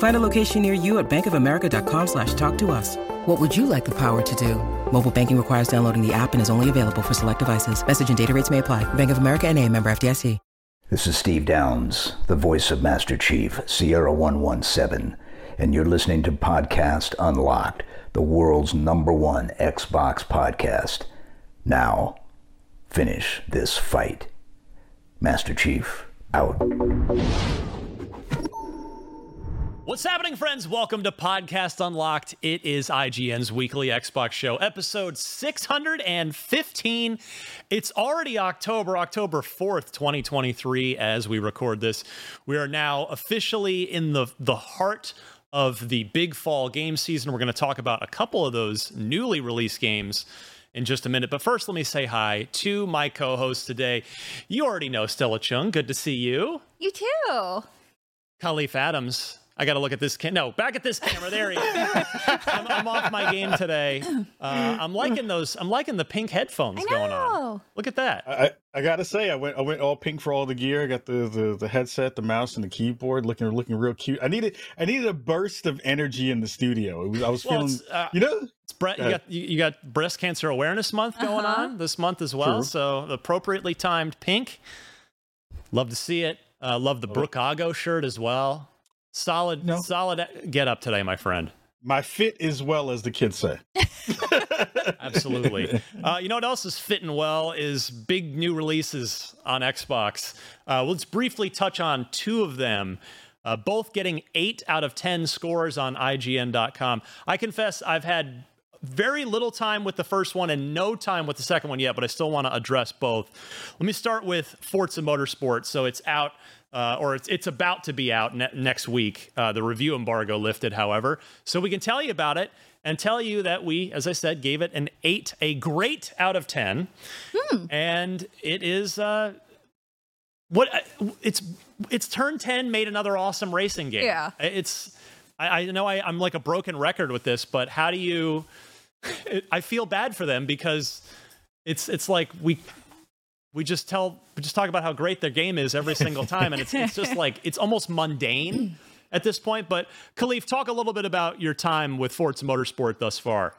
Find a location near you at bankofamerica.com slash talk to us. What would you like the power to do? Mobile banking requires downloading the app and is only available for select devices. Message and data rates may apply. Bank of America and a member FDIC. This is Steve Downes, the voice of Master Chief, Sierra 117, and you're listening to Podcast Unlocked, the world's number one Xbox podcast. Now, finish this fight. Master Chief, out. What's happening, friends? Welcome to Podcast Unlocked. It is IGN's weekly Xbox show, episode 615. It's already October, October 4th, 2023, as we record this. We are now officially in the, the heart of the big fall game season. We're going to talk about a couple of those newly released games in just a minute. But first, let me say hi to my co host today. You already know Stella Chung. Good to see you. You too. Kahlief Adams. I got to look at this. Cam- no, back at this camera. There he is. I'm, I'm, off my game today. Uh, I'm liking those. I'm liking the pink headphones going on. Look at that. I, I gotta say, I went I went all pink for all the gear. I got the, the the headset, the mouse, and the keyboard, looking looking real cute. I needed I needed a burst of energy in the studio. Was, I was well, feeling, uh, you know, bre- you got you got breast cancer awareness month going uh-huh. on this month as well. True. So appropriately timed pink. Love to see it. Uh, love the Brooke Ago shirt as well. Solid, no. solid get up today, my friend. My fit as well as the kids say. Absolutely. Uh, you know what else is fitting well is big new releases on Xbox. Uh, let's briefly touch on two of them. Uh, both getting eight out of 10 scores on IGN.com. I confess I've had very little time with the first one and no time with the second one yet, but I still want to address both. Let me start with Forza Motorsport. So it's out uh, or it's, it's about to be out ne- next week. Uh, the review embargo lifted, however. So we can tell you about it and tell you that we, as I said, gave it an eight, a great out of 10. Hmm. And it is. Uh, what uh, it's it's turn 10 made another awesome racing game yeah it's i, I know I, i'm like a broken record with this but how do you i feel bad for them because it's it's like we we just tell we just talk about how great their game is every single time and it's, it's just like it's almost mundane at this point but Kahlief talk a little bit about your time with forza motorsport thus far.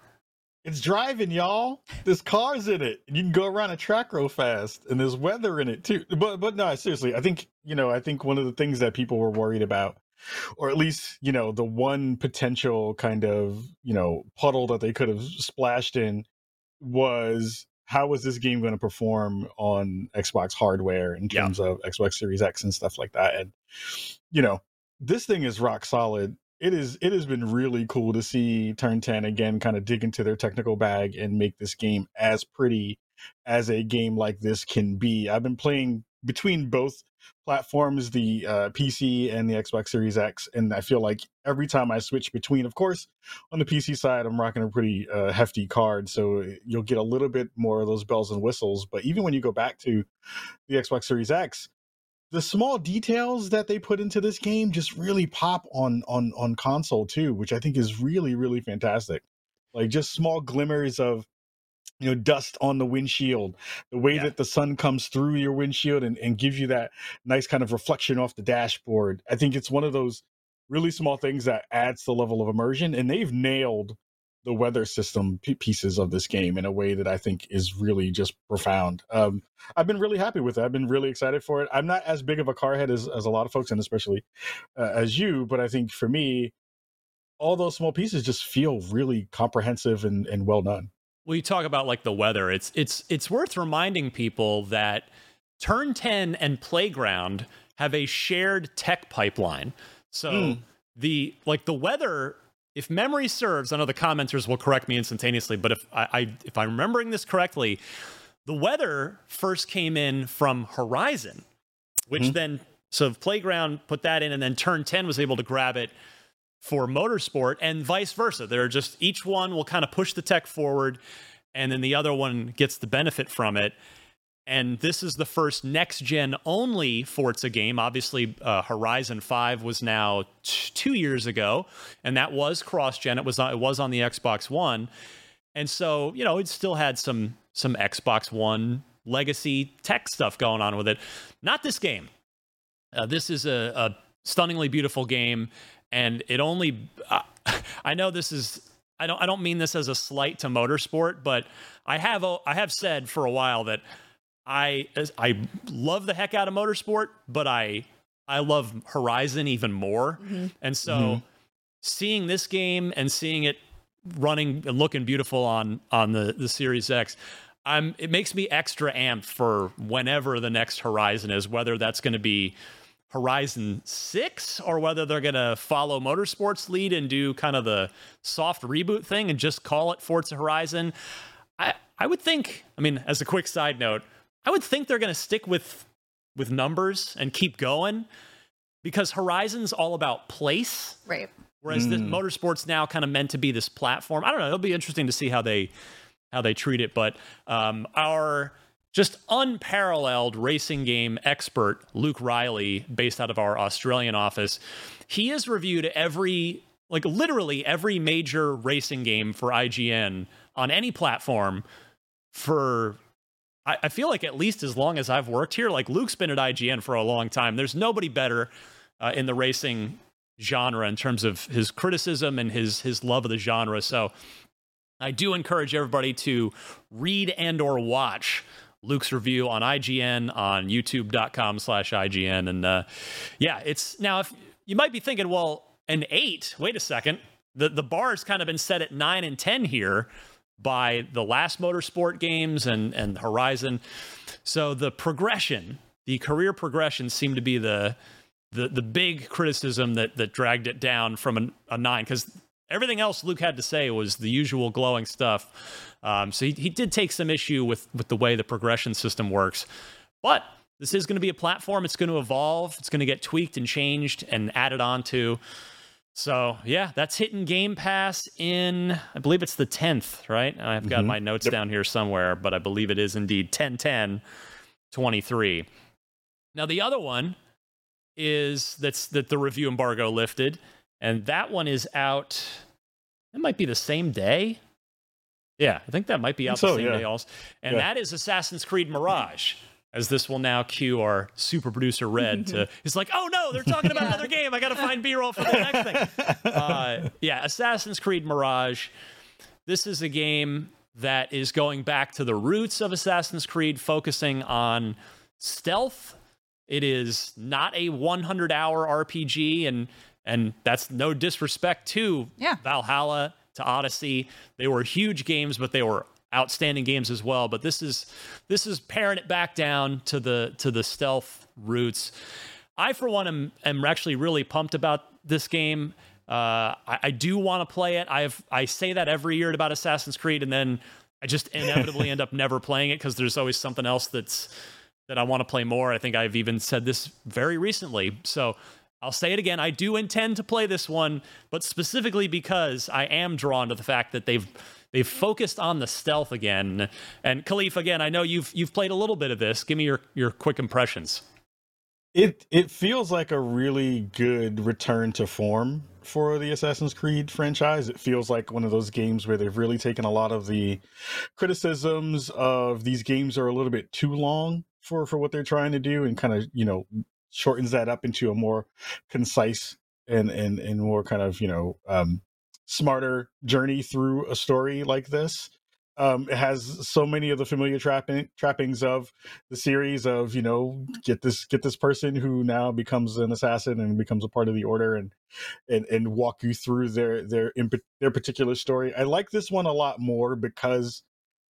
It's driving y'all. There's cars in it and you can go around a track real fast and there's weather in it too. But but no seriously i think you know i think one of the things that people were worried about or at least you know the one potential kind of you know puddle that they could have splashed in was how was this game going to perform on Xbox hardware in terms yeah. of Xbox Series X and stuff like that? And you know, this thing is rock solid. It is. It has been really cool to see Turn 10 again, kind of dig into their technical bag and make this game as pretty as a game like this can be. I've been playing between both platforms, the uh, PC and the Xbox Series X, and I feel like every time I switch between, of course, on the PC side, I'm rocking a pretty uh, hefty card, so you'll get a little bit more of those bells and whistles. But even when you go back to the Xbox Series X, the small details that they put into this game just really pop on on on console too, which I think is really really fantastic. Like just small glimmers of you know dust on the windshield the way yeah. that the sun comes through your windshield and, and gives you that nice kind of reflection off the dashboard i think it's one of those really small things that adds the level of immersion and they've nailed the weather system pieces of this game in a way that I think is really just profound. Um, I've been really happy with it. I've been really excited for it. I'm not as big of a car head as, as a lot of folks, and especially uh, as you, but I think for me, all those small pieces just feel really comprehensive and, and well done. Well, you talk about like the weather. It's it's it's worth reminding people that Turn 10 and Playground have a shared tech pipeline. So mm. the like the weather if memory serves, I know the commenters will correct me instantaneously, but if I, I if I'm remembering this correctly, the weather first came in from Horizon, which mm-hmm. then so Playground put that in, and then Turn 10 was able to grab it for Motorsport, and vice versa. They're just each one will kind of push the tech forward, and then the other one gets the benefit from it and this is the first next gen only Forza game. Obviously, uh, Horizon Five was now t- two years ago, and that was cross gen. It was on, it was on the Xbox One, and so you know it still had some some Xbox One legacy tech stuff going on with it. Not this game. Uh, this is a, a, stunningly beautiful game, and it only. Uh, I know this is. I don't. I don't mean this as a slight to motorsport, but I have. I have said for a while that I I love the heck out of motorsport, but I I love Horizon even more. Mm-hmm. And so mm-hmm. seeing this game and seeing it running and looking beautiful on on the the Series X, I'm it makes me extra amped for whenever the next Horizon is, whether that's going to be Horizon 6 or whether they're going to follow Motorsports lead and do kind of the soft reboot thing and just call it Forza Horizon. I I would think, I mean, as a quick side note, I would think they're going to stick with with numbers and keep going because Horizon's all about place. Right. Whereas mm. the motorsports now kind of meant to be this platform. I don't know. It'll be interesting to see how they how they treat it. But um, our just unparalleled racing game expert, Luke Reilly, based out of our Australian office, he has reviewed every like literally every major racing game for IGN on any platform for I, feel like at least as long as I've worked here, like Luke's been at IGN for a long time. There's nobody better uh, in the racing genre in terms of his criticism and his his love of the genre. So I do encourage everybody to read and or watch Luke's review on IGN on youtube.com slash IGN. And uh, yeah, it's now if you might be thinking, well, an eight, wait a second. The the bar's kind of been set at nine and ten here by the last motorsport games and and Horizon. So the progression, the career progression, seemed to be the the the big criticism that that dragged it down from a, a nine because everything else Luke had to say was the usual glowing stuff. Um, so he, he did take some issue with with the way the progression system works, but this is going to be a platform. It's going to evolve. It's going to get tweaked and changed and added on to. So yeah, that's hitting Game Pass in I believe it's the 10th, right? I've got mm-hmm. my notes yep. down here somewhere, but I believe it is indeed 10 10 23. Now the other one is that's that the review embargo lifted, and that one is out. It might be the same day. Yeah, I think that might be out so, the same yeah. day also. And yeah. that is Assassin's Creed Mirage as this will now cue our super producer Red to he's like, oh no, they're talking about another game. I got to find B-roll for the next thing. Uh, yeah, Assassin's Creed Mirage. This is a game that is going back to the roots of Assassin's Creed, focusing on stealth. It is not a 100-hour RPG, and and that's no disrespect to yeah. Valhalla to Odyssey. They were huge games, but they were outstanding games as well. But this is this is paring it back down to the to the stealth roots. I, for one, am, am actually really pumped about this game. Uh, I, I, do want to play it. I've I say that every year about Assassin's Creed, and then I just inevitably end up never playing it because there's always something else that's that I want to play more. I think I've even said this very recently. So I'll say it again. I do intend to play this one, but specifically because I am drawn to the fact that they've they've focused on the stealth again. And Kahlief, again, I know you've you've played a little bit of this. Give me your your quick impressions. It it feels like a really good return to form for the Assassin's Creed franchise. It feels like one of those games where they've really taken a lot of the criticisms of these games are a little bit too long for for what they're trying to do and kind of, you know, shortens that up into a more concise and and and more kind of, you know, um smarter journey through a story like this. Um, it has so many of the familiar trapping, trappings of the series of you know get this get this person who now becomes an assassin and becomes a part of the order and and and walk you through their their their particular story. I like this one a lot more because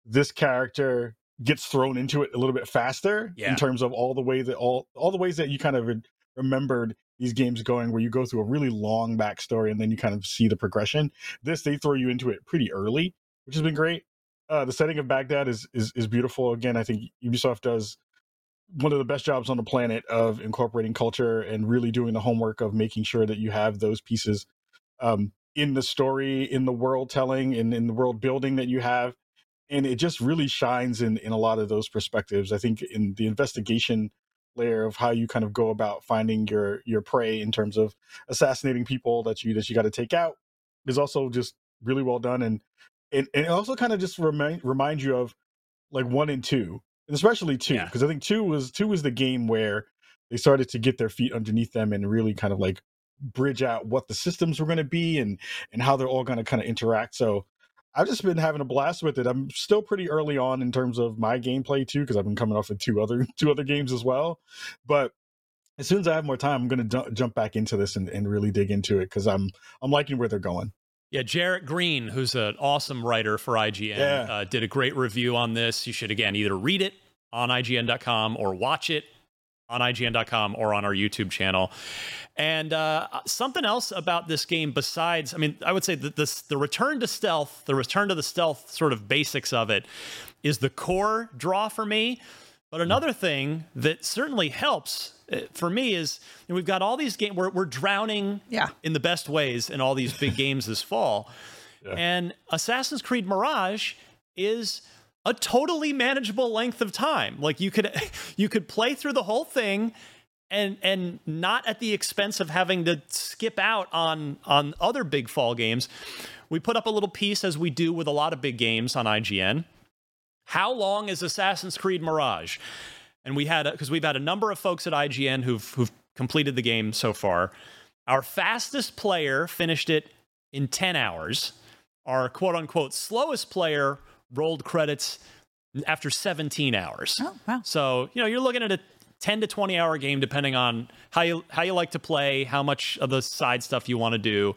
this character gets thrown into it a little bit faster Yeah. in terms of all the way that all all the ways that you kind of remembered these games going where you go through a really long backstory and then you kind of see the progression. This they throw you into it pretty early which has been great. Uh the setting of baghdad is is, is beautiful. Again i think ubisoft does one of the best jobs on the planet of incorporating culture and really doing the homework of making sure that you have those pieces um in the story in the world telling and in the world building that you have and it just really shines in in a lot of those perspectives. I think in the investigation layer of how you kind of go about finding your your prey in terms of assassinating people that you that you got to take out is also just really well done. And and, and it also kind of just remind remind you of like one and two and especially two Yeah. because i think two was two was the game where they started to get their feet underneath them and really kind of like bridge out what the systems were going to be and and how they're all going to kind of interact. So I've just been having a blast with it. I'm still pretty early on in terms of my gameplay too, because I've been coming off of two other two other games as well. But as soon as I have more time, I'm going to jump back into this and, and really dig into it because I'm I'm liking where they're going. Yeah, Jarrett Green, who's an awesome writer for IGN, Yeah. uh, did a great review on this. You should again either read it on IGN.com or watch it on IGN.com or on our YouTube channel. And uh, something else about this game, besides, I mean, I would say that this the return to stealth, the return to the stealth sort of basics of it, is the core draw for me. But another thing that certainly helps uh, for me is you know, we've got all these games. We're, we're drowning Yeah. in the best ways in all these big games this fall. And Assassin's Creed Mirage is a totally manageable length of time. Like you could you could play through the whole thing and and not at the expense of having to skip out on on other big fall games. We put up a little piece as we do with a lot of big games on IGN. How long is Assassin's Creed Mirage? And we had because we've had a number of folks at IGN who've who've completed the game so far. Our fastest player finished it in 10 hours. Our quote unquote slowest player rolled credits after 17 hours. Oh, wow. So, you know, you're looking at a 10 to 20 hour game depending on how you how you like to play, how much of the side stuff you want to do.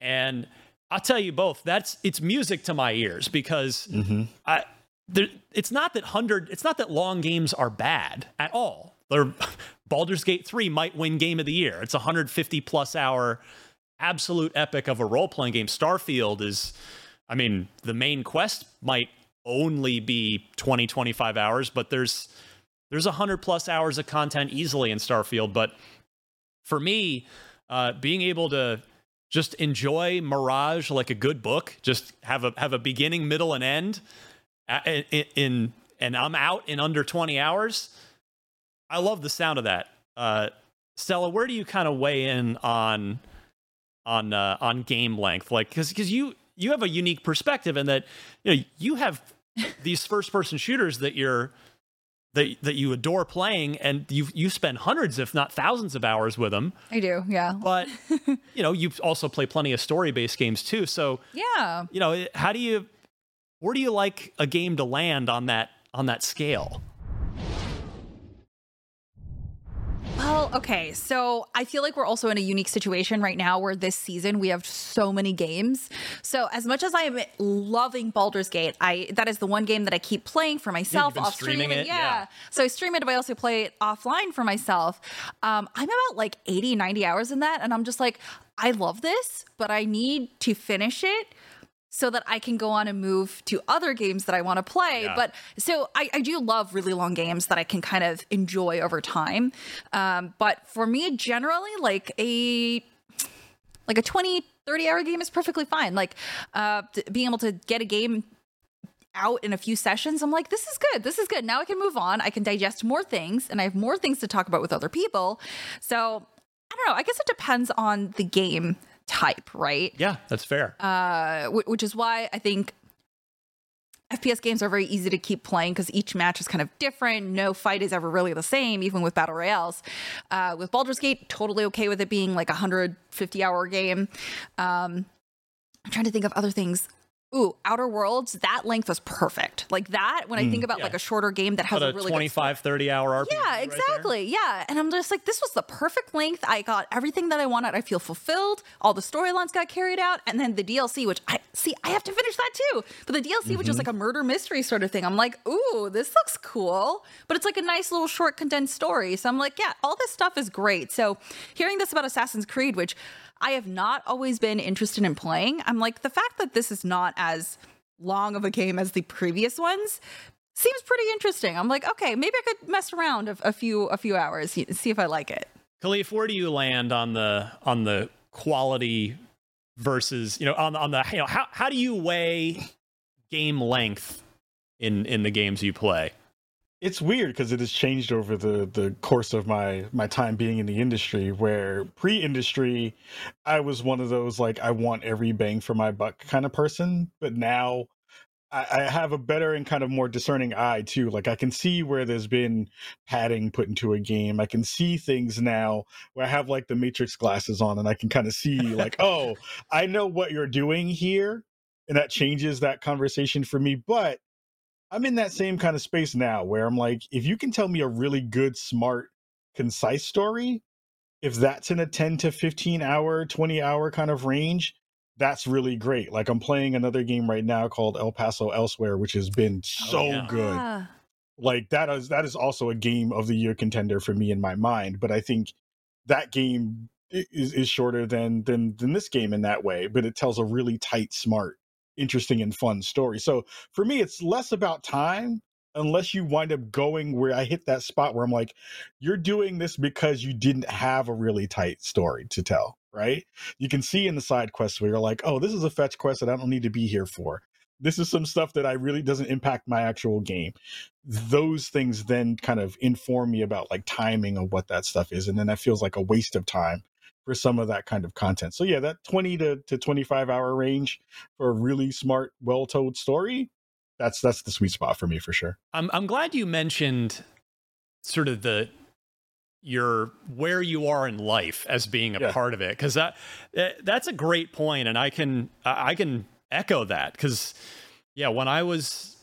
And I'll tell you both, that's it's music to my ears because mm-hmm. I there, it's not that 100 it's not that long games are bad at all. They're Baldur's Gate 3 might win game of the year. It's a 150 plus hour absolute epic of a role playing game. Starfield is I mean, the main quest might only be 20 25 hours, but there's there's 100 plus hours of content easily in Starfield, but for me, uh, being able to just enjoy Mirage like a good book, just have a have a beginning, middle, and end, uh, in, in and I'm out in under 20 hours. I love the sound of that. Uh, Stella, where do you kind of weigh in on on uh, on game length? Like, because because you you have a unique perspective in that you know you have these first person shooters that you're that that you adore playing, and you you spend hundreds, if not thousands, of hours with them. I do. Yeah. But you know, you also play plenty of story based games too. So Yeah. you know, how do you where do you like a game to land on that on that scale? Well, okay. So I feel like we're also in a unique situation right now where this season we have so many games. So as much as I am loving Baldur's Gate, I that is the one game that I keep playing for myself off streaming streaming. it, Yeah. yeah. So I stream it, but I also play it offline for myself. Um, I'm about like 80, 90 hours in that. And I'm just like, I love this, but I need to finish it so that I can go on and move to other games that I want to play. Yeah. But so I, I do love really long games that I can kind of enjoy over time. Um, but for me, generally, like a like a 20, 30 hour game is perfectly fine. Like uh, being able to get a game out in a few sessions, I'm like, this is good. This is good. Now I can move on. I can digest more things and I have more things to talk about with other people. So I don't know. I guess it depends on the game type, right? Yeah, that's fair. uh, wh- which is why I think FPS games are very easy to keep playing because each match is kind of different. No fight is ever really the same, even with battle royales. Uh, with Baldur's Gate, totally okay with it being like a 150 hour game. Um, I'm trying to think of other things. Ooh, Outer Worlds, that length was perfect. Like that, when I mm, think about yeah. like a shorter game that has a a really good 25, 30 hour RPG. yeah, right exactly. yeah. And I'm just like, this was the perfect length. I got everything that I wanted. I feel fulfilled. All the storylines got carried out. And then the DLC, which I see, I have to finish that too. But the DLC, which is mm-hmm. like a murder mystery sort of thing, I'm like, ooh, this looks cool. But it's like a nice little short, condensed story. So I'm like, yeah, all this stuff is great. So hearing this about Assassin's Creed, which I have not always been interested in playing, I'm like, the fact that this is not as long of a game as the previous ones seems pretty interesting. I'm like, okay, maybe I could mess around a, a few a few hours, see if I like it. Kahlief, where do you land on the on the quality versus you know on on the you know how how do you weigh game length in in the games you play? It's weird because it has changed over the the course of my my time being in the industry where pre-industry i was one of those like i want every bang for my buck kind of person. But now I, I have a better and kind of more discerning eye too. Like i can see where there's been padding put into a game. I can see things now where i have like the matrix glasses on and i can kind of see like oh i know what you're doing here. And that changes that conversation for me. But I'm in that same kind of space now where I'm like, if you can tell me a really good, smart, concise story, if that's in a 10 to 15 hour, 20 hour kind of range, that's really great. Like I'm playing another game right now called El Paso Elsewhere, which has been so yeah. good. Ah, Like that is that is also a game of the year contender for me in my mind. But I think that game is, is shorter than than than this game in that way, but it tells a really tight, smart, interesting, and fun story. So for me, it's less about time unless you wind up going where I hit that spot where I'm like, you're doing this because you didn't have a really tight story to tell, right? You can see in the side quests where you're like, oh, this is a fetch quest that I don't need to be here for. This is some stuff that I really doesn't impact my actual game. Those things then kind of inform me about like timing of what that stuff is. And then that feels like a waste of time for some of that kind of content. So yeah, that 20 to, to 25 hour range for a really smart, well told story, that's that's the sweet spot for me for sure. I'm I'm glad you mentioned sort of the your where you are in life as being a Yeah. part of it because that that's a great point and I can I I can echo that because yeah when I was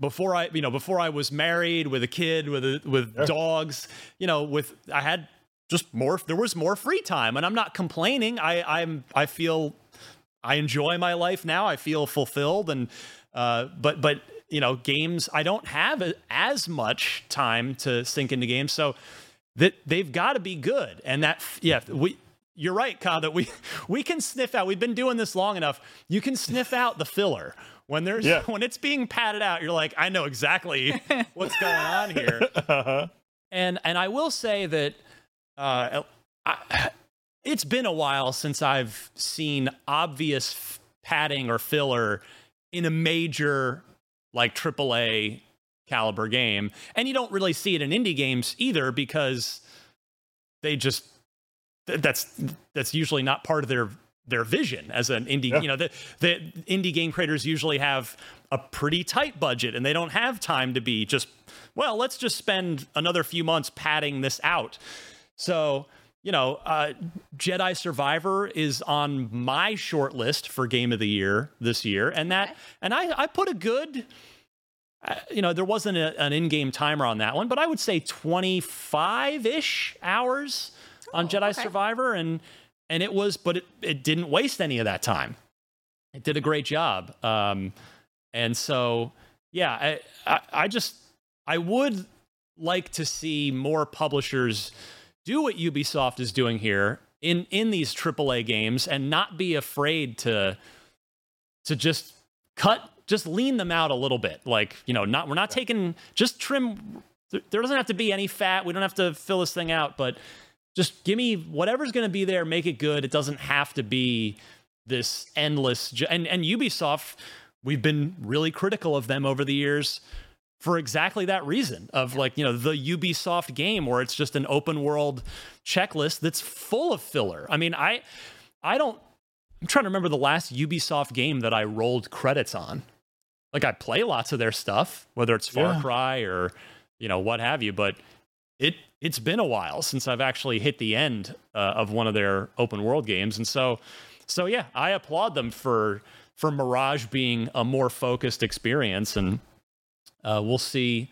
before I you know before I was married with a kid with a, with Yeah. dogs you know with I had just more there was more free time and I'm not complaining I I'm I feel I enjoy my life now. I feel fulfilled, and uh, but but you know, games I don't have as much time to sink into games, so that they've got to be good. And that yeah, we you're right, Kyle. That we we can sniff out. We've been doing this long enough. You can sniff out the filler when there's Yeah. when it's being padded out. You're like, I know exactly what's going on here Uh-huh. and and I will say that uh, I, it's been a while since I've seen obvious f- padding or filler in a major like AAA caliber game, and you don't really see it in indie games either because they just that's that's usually not part of their their vision as an indie Yeah. you know the, the indie game creators usually have a pretty tight budget and they don't have time to be just well let's just spend another few months padding this out so you know uh, jedi survivor is on my short list for game of the year this year and that and i i put a good uh, you know there wasn't a, an in-game timer on that one but i would say 25-ish hours on jedi okay. survivor and and it was but it, it didn't waste any of that time it did a great job um and so yeah I, I i just i would like to see more publishers do what ubisoft is doing here in in these aaa games and not be afraid to to just cut just lean them out a little bit. Like you know not we're not taking just trim there there doesn't have to be any fat. We don't have to fill this thing out but just give me whatever's going to be there make it good. It doesn't have to be this endless and and ubisoft we've been really critical of them over the years for exactly that reason of like you know the ubisoft game where it's just an open world checklist that's full of filler. I mean i i don't i'm trying to remember the last ubisoft game that i rolled credits on. Like i play lots of their stuff whether it's far Yeah. cry or you know what have you but it it's been a while since I've actually hit the end uh, of one of their open world games, and so so yeah, I applaud them for for Mirage being a more focused experience, and uh, we'll see.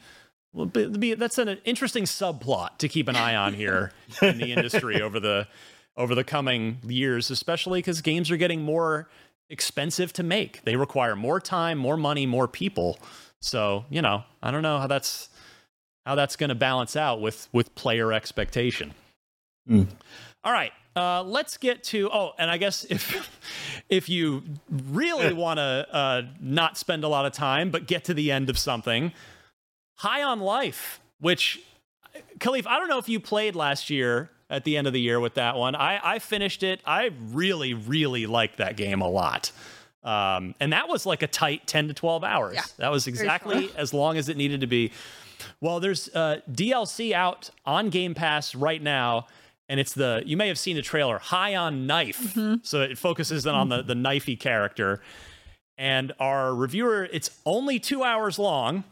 Well, be, be, that's an interesting subplot to keep an eye on here in the industry over the over the coming years, especially because games are getting more expensive to make. They require more time, more money, more people. So you know, I don't know how that's how that's going to balance out with with player expectation. Mm. All right, uh, let's get to oh, and I guess if if you really want to uh, not spend a lot of time but get to the end of something, High on Life, which Kahlief, I don't know if you played last year at the end of the year with that one. I, I finished it. I really, really liked that game a lot. Um, and that was like a tight 10 to 12 hours. Yeah, that was exactly as long as it needed to be. Well, there's uh, DLC out on Game Pass right now, and it's the you may have seen the trailer High on Knife. Mm-hmm. So it focuses then on the the mm-hmm. knifey character. And our reviewer, it's only two hours long,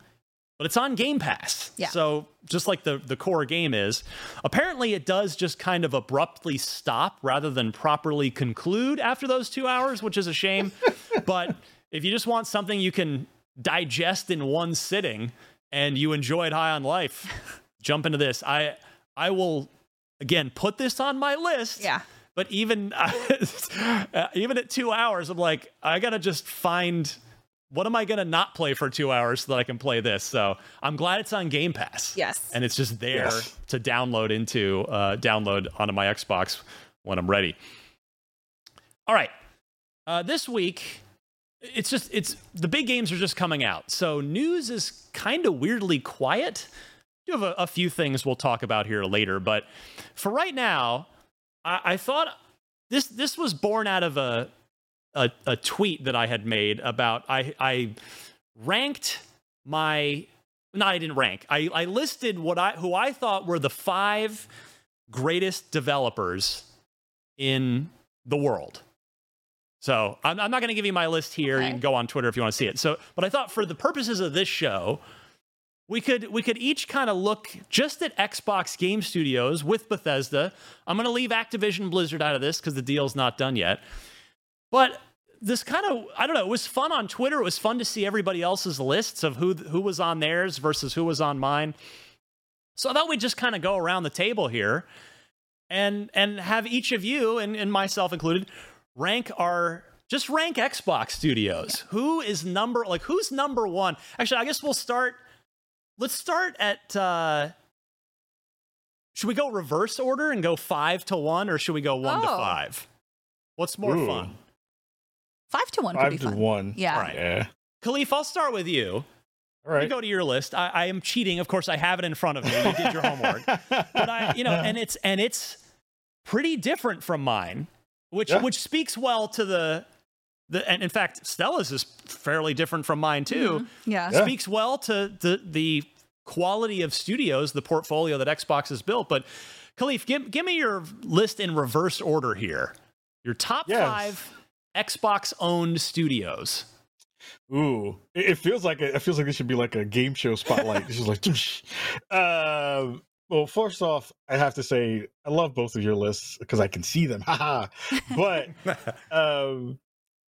but it's on Game Pass. Yeah. So just like the the core game is, apparently it does just kind of abruptly stop rather than properly conclude after those two hours, which is a shame. but if you just want something you can digest in one sitting and you enjoyed High on Life, jump into this. I I will again put this on my list. Yeah. But even uh, even at two hours, I'm like, I gotta just find what am I gonna not play for two hours so that I can play this. So I'm glad it's on Game Pass. Yes. and it's just there Yes. to download into uh, download onto my Xbox when I'm ready. All right, uh, this week it's just it's the big games are just coming out, so news is kind of weirdly quiet. Do have a, a few things we'll talk about here later, but for right now, I, I thought this this was born out of a, a a tweet that I had made about I I ranked my no I didn't rank I I listed what I who I thought were the five greatest developers in the world. So I'm, I'm not going to give you my list here. You can go on Twitter if you want to see it. So, but I thought for the purposes of this show, we could we could each kind of look just at Xbox Game Studios with Bethesda. I'm going to leave Activision Blizzard out of this because the deal's not done yet. But this kind of I don't know. It was fun on Twitter. It was fun to see everybody else's lists of who who was on theirs versus who was on mine. So I thought we'd just kind of go around the table here and and have each of you and, and myself included rank our just rank Xbox studios. Who is number like who's number one? Actually, I guess we'll start. Let's start at. uh Should we go reverse order and go five to one, or should we go one to Oh. five? What's more Ooh. fun? Five to one could Five be to fun. one. Yeah. All right. Yeah. Kahlief, I'll start with you. All You right. go to your list. I, I am cheating. Of course, I have it in front of me. You did your homework. but I, you know, and it's and it's pretty different from mine, which Yeah. which speaks well to the the. And in fact, Stella's is fairly different from mine too. Yeah. Yeah. Speaks well to the the quality of studios, the portfolio that Xbox has built. But Kahlief, give give me your list in reverse order here. Your top Yes. five Xbox owned studios. Ooh, it, it feels like a, it feels like this should be like a game show spotlight. this is like, um, well, first off, I have to say I love both of your lists because I can see them. Haha. But um,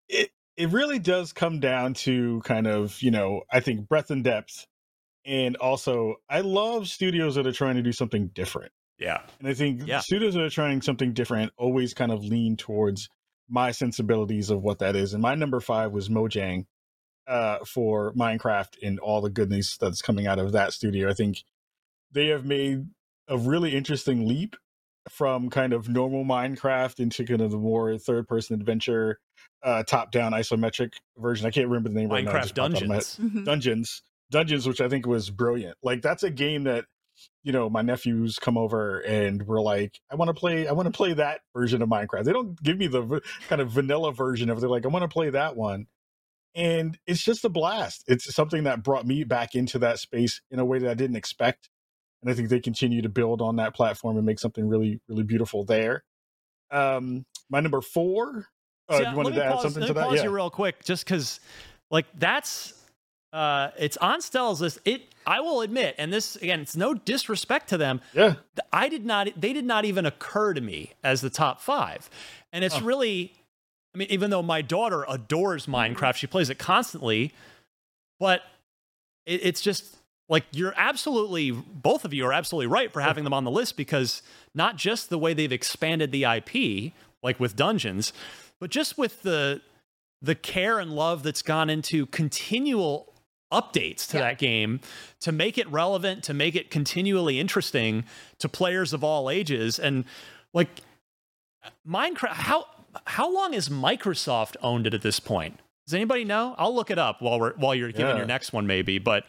it it really does come down to kind of you know I think breadth and depth, and also I love studios that are trying to do something different. Yeah. And I think Yeah. studios that are trying something different always kind of lean towards my sensibilities of what that is. And my number five was Mojang uh, for Minecraft and all the goodness that's coming out of that studio. I think they have made a really interesting leap from kind of normal Minecraft into kind of the more third person adventure, uh, top down isometric version. I can't remember the name right now. it Minecraft just popped out of my head Dungeons. Mhm. dungeons dungeons which i think was brilliant like that's a game that you know my nephews come over and we're like i want to play i want to play that version of minecraft they don't give me the v- kind of vanilla version of it they're like i want to play that one and it's just a blast it's something that brought me back into that space in a way that i didn't expect and i think they continue to build on that platform and make something really really beautiful there. Um my number four uh, See, you wanted to add something to that? pause yeah. you real quick, just because, like, that's uh, it's on Stella's list. It, I will admit, and this again, it's no disrespect to them. yeah. I did not, they did not even occur to me as the top five, and it's really I mean, even though my daughter adores Minecraft, she plays it constantly, but it, it's just like you're absolutely both of you are absolutely right for having them on the list because not just the way they've expanded the IP, like with Dungeons, but just with the the care and love that's gone into continual updates to Yeah. that game to make it relevant, to make it continually interesting to players of all ages. And like Minecraft, how how long has Microsoft owned it at this point? Does anybody know? I'll look it up while we're while you're giving Yeah. your next one, maybe. But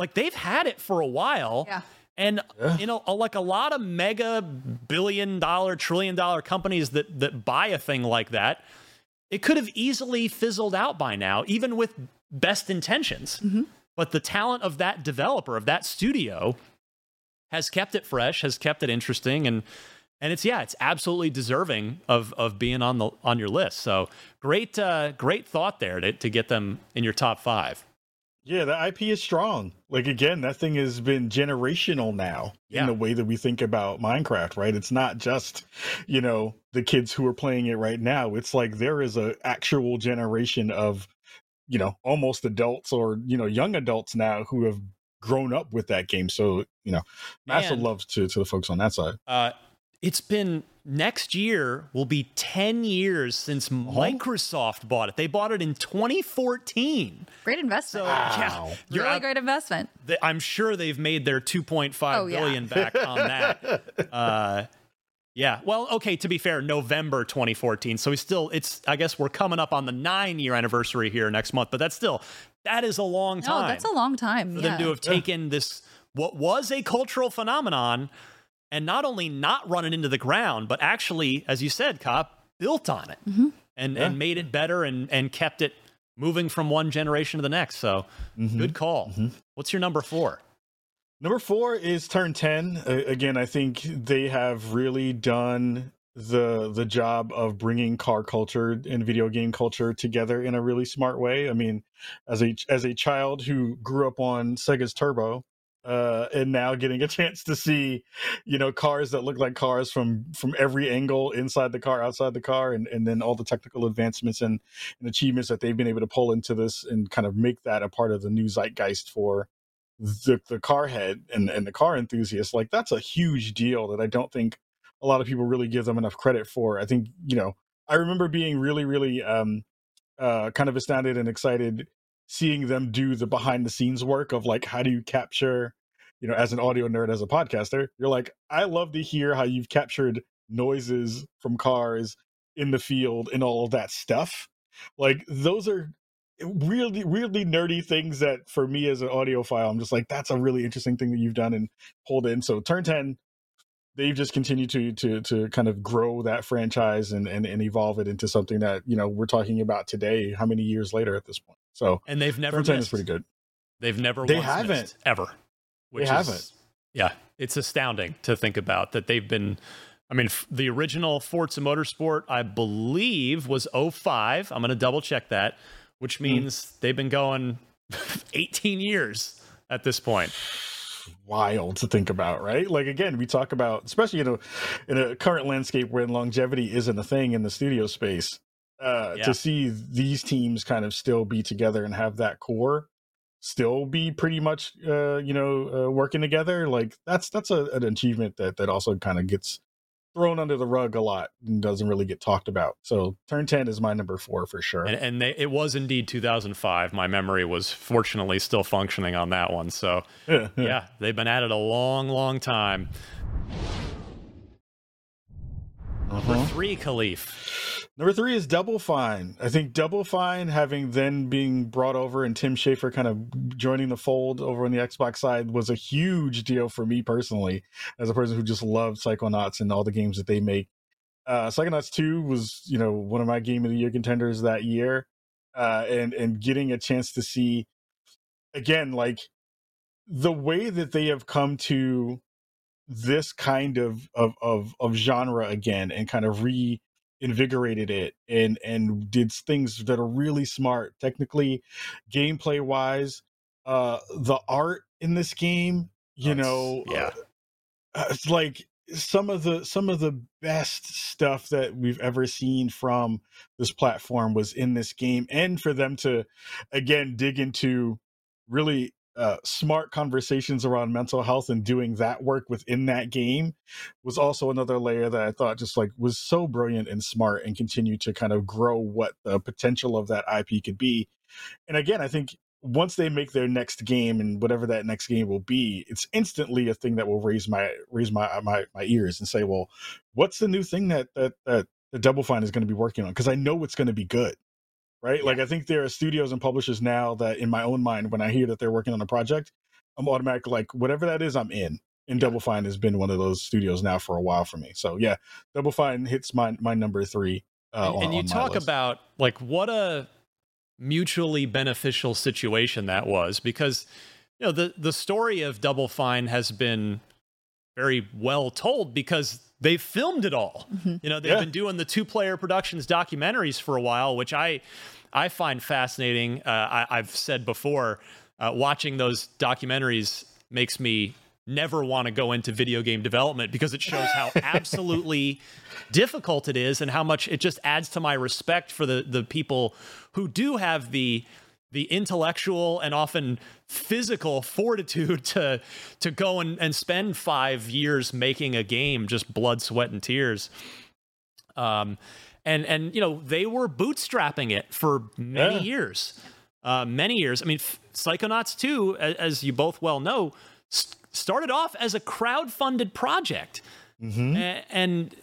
like they've had it for a while. Yeah. And you know, a- like a lot of mega billion dollar, trillion dollar companies that that buy a thing like that, it could have easily fizzled out by now, even with best intentions. But the talent of that developer, of that studio, has kept it fresh, has kept it interesting, and and it's yeah, it's absolutely deserving of of being on the on your list. So great, uh, great thought there to to get them in your top five. Yeah, the IP is strong. Like again, that thing has been generational now Yeah. in the way that we think about Minecraft, right? It's not just, you know, the kids who are playing it right now. It's like there is a actual generation of, you know, almost adults or, you know, young adults now who have grown up with that game. So, you know, massive love to to the folks on that side. Uh, it's been next year will be 10 years since Microsoft bought it. They bought it in 2014. Great investment. So Wow. yeah, you're really out- great investment. they- I'm sure they've made their 2.5 Oh, yeah. back on that. Uh, yeah. Well, okay. To be fair, November 2014. So we still, it's. I guess we're coming up on the nine year anniversary here next month. But that's still, that is a long time No, that's a long time. for yeah. them to have taken this what was a cultural phenomenon and not only not run it into the ground, but actually, as you said, Cop built on it Mm-hmm. and Yeah. and made it better and and kept it moving from one generation to the next. So Mhm. good call. Mhm. What's your number four? Number four is Turn 10. Uh, again, I think they have really done the the job of bringing car culture and video game culture together in a really smart way. I mean, as a as a child who grew up on Sega's Turbo, uh, and now getting a chance to see, you know, cars that look like cars from from every angle inside the car, outside the car, and and then all the technical advancements and, and achievements that they've been able to pull into this and kind of make that a part of the new zeitgeist for the the car head and, and the car enthusiast like that's a huge deal that i don't think a lot of people really give them enough credit for. I think you know i remember being really really um uh kind of astounded and excited seeing them do the behind the scenes work of like how do you capture you know as an audio nerd as a podcaster you're like i love to hear how you've captured noises from cars in the field and all of that stuff. Like those are eh, really weirdly nerdy things that for me as an audiophile i'm just like that's a really interesting thing that you've done and pulled in. So turn 10 they've just continued to to to kind of grow that franchise and and, and evolve it into something that you know we're talking about today how many years later at this point so And they've never turn 10 missed. is pretty good They've never They haven't. missed, ever. Which is- haven't. Yeah, it's astounding to think about that they've been. I mean, f- the original Forza Motorsport, I believe, was 05. I'm going to double check that, which Hmm. means they've been going 18 years at this point. wild to think about, right? Like again, we talk about, especially you know, in a current landscape where longevity isn't a thing in the studio space. Uh, Yeah. To see these teams kind of still be together and have that core still be pretty much, uh, you know, uh, working together, like that's that's a, an achievement that that also kind of gets thrown under the rug a lot and doesn't really get talked about. So turn ten is my number four for sure. And, and they, it was indeed 2005. My memory was fortunately still functioning on that one. So, yeah, they've been at it a long, long time. Uh-huh. Number three, Kahlief. Number three is Double Fine. I think Double Fine, having then being brought over and Tim Schafer kind of joining the fold over on the Xbox side, was a huge deal for me personally, as a person who just loved Psychonauts and all the games that they make. Uh, Psychonauts 2 was, you know, one of my game of the year contenders that year. Uh, and and getting a chance to see again, like the way that they have come to this kind of of of, of genre again and kind of re invigorated it and and did things that are really smart technically gameplay wise uh the art in this game you it's- know yeah. uh, it's like some of the some of the best stuff that we've ever seen from this platform was in this game and for them to again dig into really uh, smart conversations around mental health and doing that work within that game was also another layer that I thought just like was so brilliant and smart and continued to kind of grow what the potential of that IP could be. And again, I think once they make their next game and whatever that next game will be, it's instantly a thing that will raise my raise my my, my ears and say, well, what's the new thing that that that the Double Fine is going to be working on? Because I know it's going to be good, right? Yeah. Like I think there are studios and publishers now that, in my own mind, when I hear that they're working on a project, I'm automatically like, whatever that is, I'm in. And yeah. Double Fine has been one of those studios now for a while for me. So yeah, Double Fine hits my my number three. Uh, and, on, and you talk about like what a mutually beneficial situation that was because you know the the story of Double Fine has been very well told because they filmed it all. Mm-hmm. You know, they've yeah. been doing the two player productions documentaries for a while, which I I find fascinating. Uh, I, have said before, uh, watching those documentaries makes me never want to go into video game development because it shows how absolutely difficult it is and how much it just adds to my respect for the the people who do have the the intellectual and often physical fortitude to to go and, and spend five years making a game just blood sweat and tears um and and you know they were bootstrapping it for many yeah. years uh many years i mean psychonauts 2 as, as you both well know st- started off as a crowd-funded project mm-hmm. and, and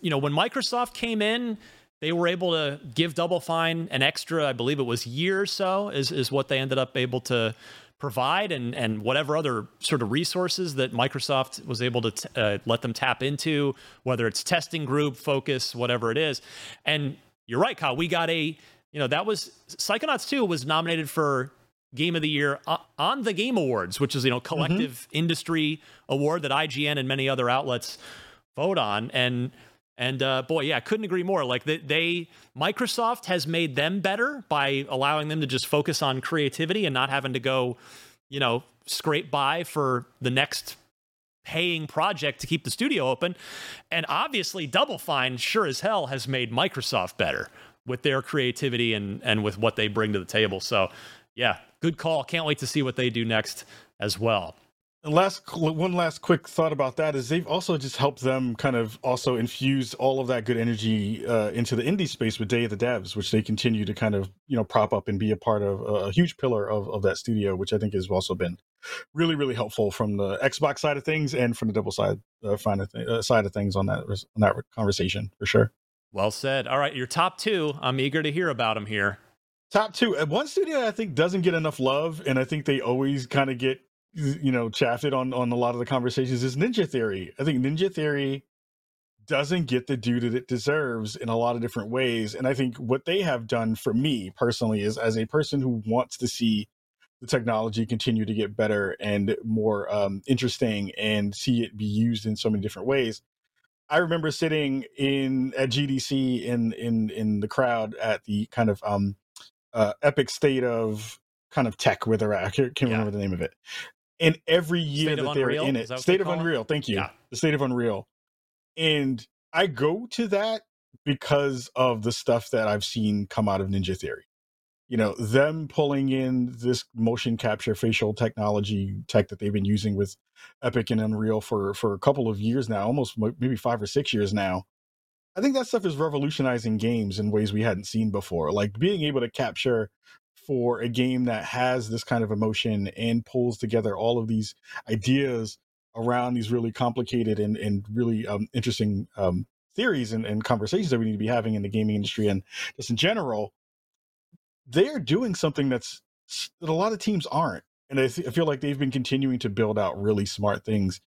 you know when microsoft came in they were able to give Double Fine an extra, I believe it was year or so, is, is what they ended up able to provide, and and whatever other sort of resources that Microsoft was able to t- uh, let them tap into, whether it's testing group, focus, whatever it is. And you're right, Kyle. We got a, you know, that was Psychonauts 2 was nominated for Game of the Year on the Game Awards, which is you know collective mm-hmm. industry award that IGN and many other outlets vote on, and and uh, boy, yeah, couldn't agree more. Like they, they, Microsoft has made them better by allowing them to just focus on creativity and not having to go, you know, scrape by for the next paying project to keep the studio open. And obviously, Double Fine sure as hell has made Microsoft better with their creativity and and with what they bring to the table. So, yeah, good call. Can't wait to see what they do next as well. And last one last quick thought about that is they've also just helped them kind of also infuse all of that good energy uh, into the indie space with Day of the Devs, which they continue to kind of you know prop up and be a part of a huge pillar of, of that studio, which I think has also been really really helpful from the Xbox side of things and from the double side uh, th- uh, side of things on that on that conversation for sure. Well said. All right, your top two. I'm eager to hear about them here. Top two. Uh, one studio I think doesn't get enough love, and I think they always kind of get you know chaffed on on a lot of the conversations is Ninja Theory. I think Ninja Theory doesn't get the due that it deserves in a lot of different ways, and I think what they have done for me personally is as a person who wants to see the technology continue to get better and more um, interesting and see it be used in so many different ways. I remember sitting in at GDC in in in the crowd at the kind of um, uh, epic state of kind of tech where they're. I can't, can't yeah. remember the name of it and every year that they're Unreal? in it. State of Unreal, it? thank you. Yeah. The State of Unreal. And I go to that because of the stuff that I've seen come out of Ninja Theory. You know, them pulling in this motion capture facial technology tech that they've been using with Epic and Unreal for for a couple of years now, almost maybe 5 or 6 years now. I think that stuff is revolutionizing games in ways we hadn't seen before. Like being able to capture for a game that has this kind of emotion and pulls together all of these ideas around these really complicated and, and really um, interesting um, theories and, and, conversations that we need to be having in the gaming industry and just in general, they are doing something that's that a lot of teams aren't. And I, th- I feel like they've been continuing to build out really smart things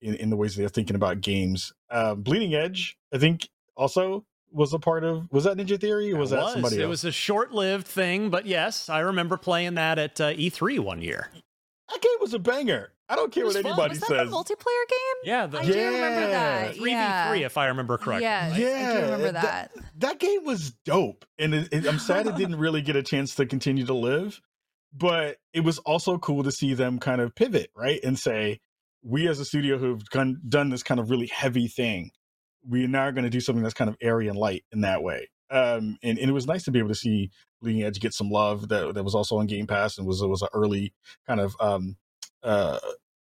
in, in the ways they're thinking about games. Um, Bleeding Edge, I think, also was a part of was that Ninja Theory or was that somebody else? It was a short-lived thing, but yes, I remember playing that at uh, E3 one year. That game was a banger. I don't care what anybody says. was that says. The multiplayer game? Yeah, the, I yeah. do remember that. Three v three, if I remember correctly. Yeah, yeah, I do remember that. that. That, game was dope, and it, it, I'm sad it didn't really get a chance to continue to live. But it was also cool to see them kind of pivot, right, and say, we as a studio who've done, done this kind of really heavy thing, we are now going to do something that's kind of airy and light in that way. Um, and, and it was nice to be able to see Bleeding Edge get some love that that was also on Game Pass and was was an early kind of um uh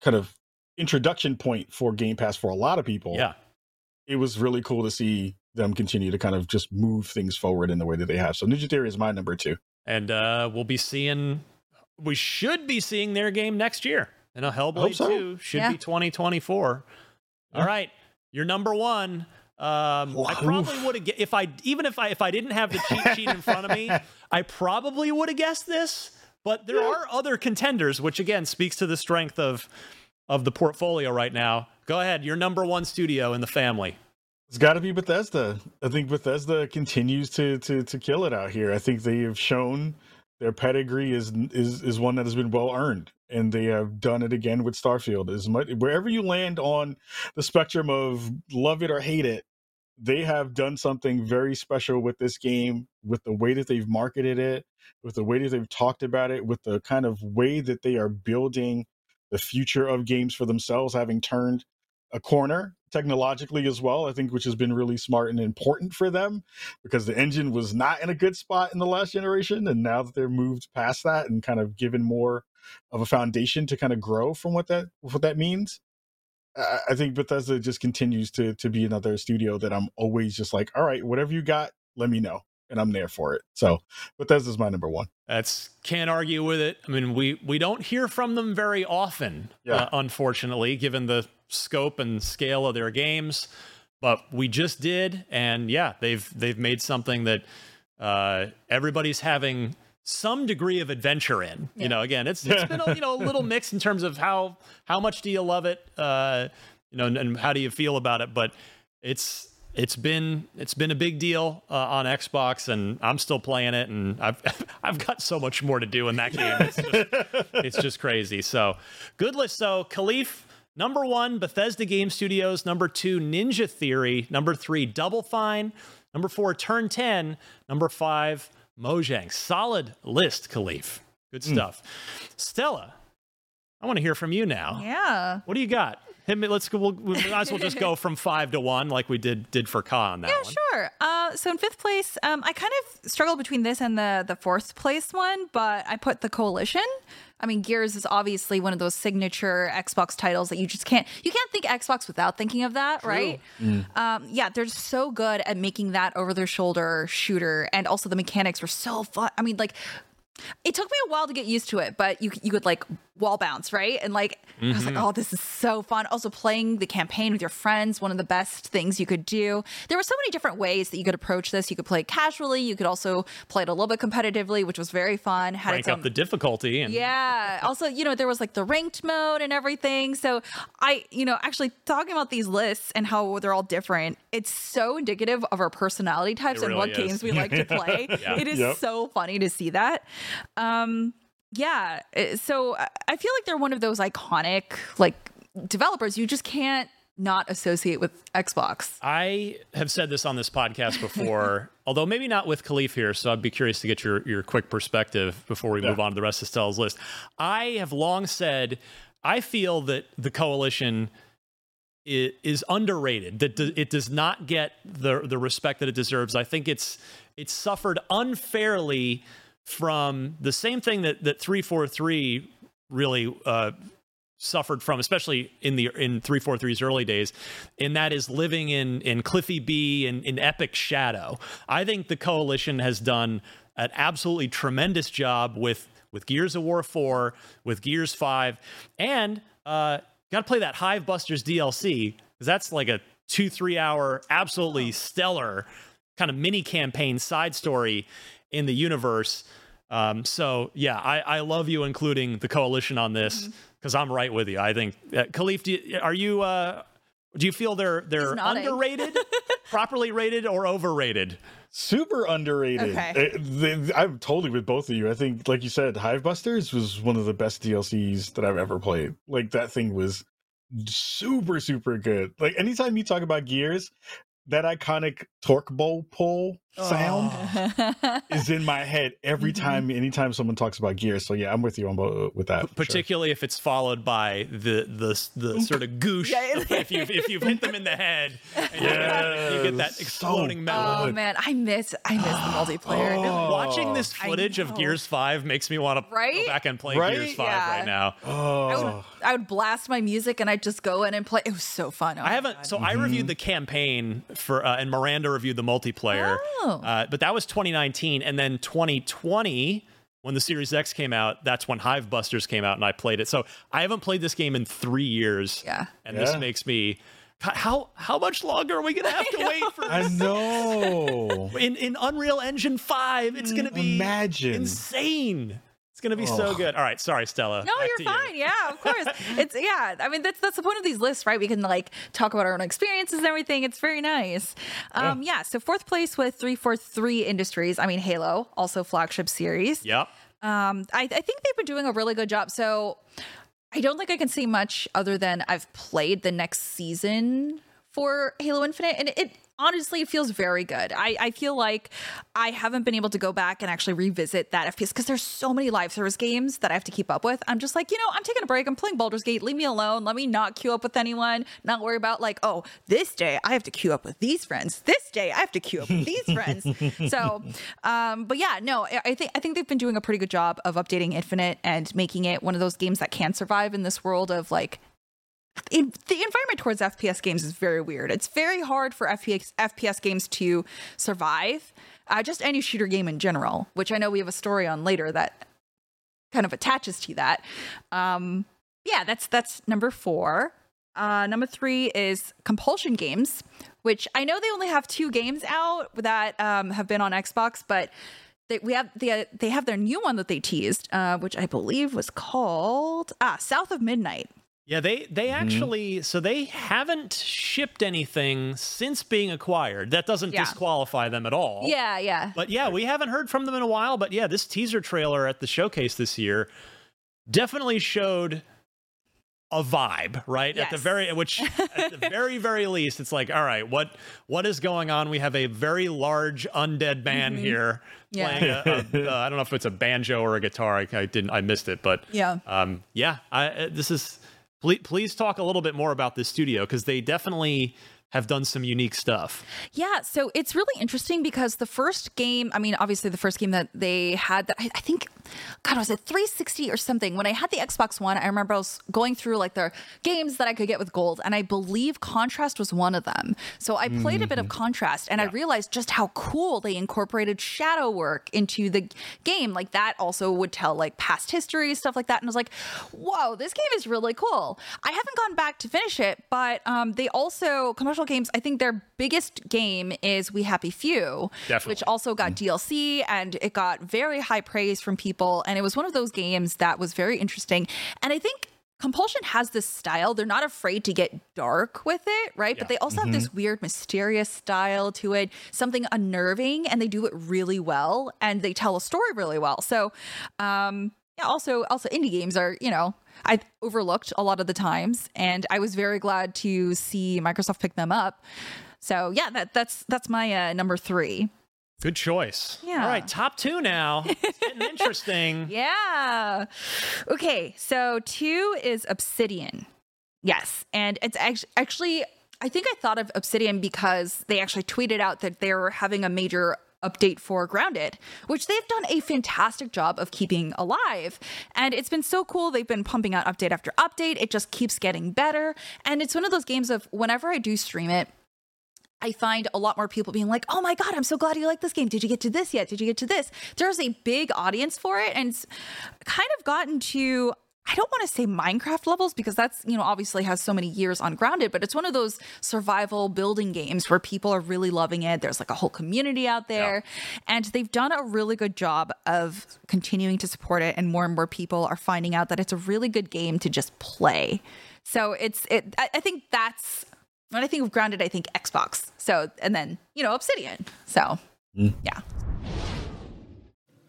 kind of introduction point for Game Pass for a lot of people. Yeah. It was really cool to see them continue to kind of just move things forward in the way that they have. So Ninja Theory is my number two. And uh, we'll be seeing, we should be seeing their game next year. And a Hellblade so. 2 should Yeah. be 2024. All Yeah. right. You're number one. Um, I probably would have if I even if I if I didn't have the cheat sheet in front of me, I probably would have guessed this. But there are other contenders, which again speaks to the strength of of the portfolio right now. Go ahead, your number one studio in the family. It's got to be Bethesda. I think Bethesda continues to to to kill it out here. I think they have shown their pedigree is is is one that has been well earned, and they have done it again with Starfield. As much wherever you land on the spectrum of love it or hate it, they have done something very special with this game, with the way that they've marketed it, with the way that they've talked about it, with the kind of way that they are building the future of games for themselves, having turned a corner technologically as well, I think, which has been really smart and important for them because the engine was not in a good spot in the last generation. And now that they're moved past that and kind of given more of a foundation to kind of grow from what that what that means. I I think Bethesda just continues to to be another studio that I'm always just like, all right, whatever you got, let me know, and I'm there for it. So Bethesda's my number one. That's can't argue with it. I mean, we we don't hear from them very often, Yeah. uh, unfortunately, given the scope and scale of their games. But we just did, and yeah, they've they've made something that uh, everybody's having some degree of adventure in. You know, again, it's it's been a, you know a little mix in terms of how how much do you love it, uh, you know, and, and how do you feel about it, but it's it's been it's been a big deal uh, on Xbox, and I'm still playing it, and I've I've got so much more to do in that game. It's just, it's just crazy. So good list. So Kahlief, number one, Bethesda Game Studios. Number two, Ninja Theory. Number three, Double Fine. Number four, Turn Ten. Number five, Mojang. Solid list, Kahlief. Good stuff. Stella, I want to hear from you now. Yeah. What do you got? Hit me. Let's go. We'll, we might as well just go from five to one, like we did did for Ka on that Yeah, one. sure. Uh, so in fifth place, um, I kind of struggled between this and the the fourth place one, but I put the Coalition. I mean, Gears is obviously one of those signature Xbox titles that you just can't you can't think Xbox without thinking of that, right? Um, yeah, they're so good at making that over their shoulder shooter, and also the mechanics were so fun. I mean, like. It took me a while to get used to it, but you you could like wall bounce, right? And like I was like, oh, this is so fun. Also playing the campaign with your friends, one of the best things you could do. There were so many different ways that you could approach this. You could play it casually, you could also play it a little bit competitively, which was very fun. Had Crank its own up the difficulty and yeah. Also, you know, there was like the ranked mode and everything. So I, you know, actually talking about these lists and how they're all different, it's so indicative of our personality types It and really what is. games we like to play. Yeah. It is Yep. so funny to see that. Um, yeah. uh, So I I feel like they're one of those iconic like developers you just can't not associate with Xbox. I have said this on this podcast before, although maybe not with Kahlief here. So I'd be curious to get your your quick perspective before we move on to the rest of Stella's list. I have long said I feel that the coalition is underrated. That it does not get the the respect that it deserves. I think it's it's suffered unfairly from the same thing that that three four three really uh, suffered from, especially in the in 343's early days, and that is living in in Cliffy B and in epic shadow. I think the coalition has done an absolutely tremendous job with with Gears of War 4, with Gears 5, and uh, got to play that Hive Busters DLC because that's like a two three hour absolutely stellar kind of mini campaign side story in the universe. Um, so yeah, I, I love you including the coalition on this because I'm right with you. I think uh, Kahlief, do you, are you? Uh, do you feel they're they're underrated, properly rated, or overrated? super underrated. Okay. Uh, the- I'm totally with both of you. I think, like you said, Hivebusters was one of the best DLCs that I've ever played. Like that thing was super, super good. Like anytime you talk about Gears, that iconic torque bow pull sound is in my head every Mm-hmm. time, anytime someone talks about Gears. So yeah, I'm with you on bo- with that. for sure. particularly if it's followed by the the the sort of goosh. Yeah. if you if you've hit them in the head, and you, get that, you get exploding So metal. Oh man, I miss I miss the multiplayer. Oh. Watching this footage of. Gears Five makes me want to Right? go back and play Right? Gears Five Yeah. right now. I would, Oh, I would blast my music and I'd just go in and play. It was so fun. Oh I haven't. God. So I reviewed the campaign for, uh, and Miranda reviewed the multiplayer. Oh. Uh, but that was 2019, and then 2020, when the Series X came out, that's when Hive Busters came out, and I played it. So I haven't played this game in three years. Yeah. and this makes me. How how much longer are we gonna have to wait for I this? know. in in Unreal Engine Five? It's gonna be Imagine. insane. It's gonna be so Oh. good. All right, sorry, Stella. No, Back you're to you. fine. Yeah, of course. it's yeah. I mean, that's that's the point of these lists, right? We can like talk about our own experiences and everything. It's very nice. Um, yeah. So fourth place with three four three Industries. I mean, Halo, also flagship series. Yep. Um, I, I think they've been doing a really good job. So I don't think I can say much other than I've played the next season for Halo Infinite, and it honestly it feels very good. I, I feel like I haven't been able to go back and actually revisit that FPS because there's so many live service games that I have to keep up with. I'm just like, you know, I'm taking a break. I'm playing Baldur's Gate. Leave me alone. Let me not queue up with anyone. Not worry about like, oh, this day I have to queue up with these friends. This day I have to queue up with these friends. So, um, but yeah, no, I I think I think they've been doing a pretty good job of updating Infinite and making it one of those games that can survive in this world of like in, the environment towards FPS games is very weird. It's very hard for FPS, FPS games to survive. Uh, just any shooter game in general, which I know we have a story on later that kind of attaches to that. Um, yeah, that's that's number four. Uh, number three is Compulsion Games, which I know they only have two games out that um, have been on Xbox, but they, we have the they have their new one that they teased, uh, which I believe was called ah South of Midnight. Yeah, they they actually so they haven't shipped anything since being acquired. That doesn't Yeah. disqualify them at all. Yeah, yeah. But yeah, we haven't heard from them in a while. But yeah, this teaser trailer at the showcase this year definitely showed a vibe, right? At the very which at the very very least, it's like, all right, what what is going on? We have a very large undead band here Mm-hmm. Yeah. playing. A, a, uh, I don't know if it's a banjo or a guitar. I, I didn't. I missed it, but Yeah. um, yeah. I, uh, this is. Please, please talk a little bit more about this studio because they definitely have done some unique stuff. Yeah, so it's really interesting because the first game, I mean, obviously the first game that they had that I, I think God, was it 360 or something? When I had the Xbox One, I remember I was going through like the games that I could get with gold, and I believe Contrast was one of them. So I played a bit of Contrast and I realized just how cool they incorporated shadow work into the game. Like that also would tell like past history, stuff like that. And I was like, whoa, this game is really cool. I haven't gone back to finish it, but um, they also, Compulsion Games, I think their biggest game is We Happy Few, Definitely. which also got DLC and it got very high praise from people. And it was one of those games that was very interesting. And I think Compulsion has this style. They're not afraid to get dark with it, right? But they also have this weird, mysterious style to it, something unnerving, and they do it really well and they tell a story really well. So, um, yeah, also, also indie games are, you know, I overlooked a lot of the times, and I was very glad to see Microsoft pick them up. So yeah, that that's that's my uh, number three. Good choice. Yeah. All right, top two now. It's getting interesting. Yeah. Okay, so two is Obsidian. Yes, and it's act- actually I think I thought of Obsidian because they actually tweeted out that they're having a major update for Grounded, which they've done a fantastic job of keeping alive. And it's been so cool. They've been pumping out update after update. It just keeps getting better. And it's one of those games of whenever I do stream it, I find a lot more people being like, "Oh my god, I'm so glad you like this game. Did you get to this yet? Did you get to this?" There's a big audience for it, and it's kind of gotten to. I don't want to say Minecraft levels because that's, you know, obviously has so many years on Grounded, but it's one of those survival building games where people are really loving it. There's like a whole community out there, and they've done a really good job of continuing to support it. And more and more people are finding out that it's a really good game to just play. So it's, it, I think that's when I think of Grounded, I think Xbox. So, and then, you know, Obsidian. So, hmm. yeah.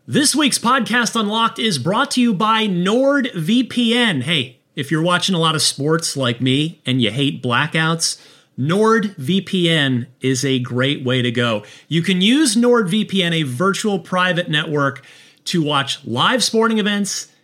This week's podcast Unlocked is brought to you by NordVPN. Hey, if you're watching a lot of sports like me and you hate blackouts, NordVPN is a great way to go. You can use NordVPN, a virtual private network, to watch live sporting events,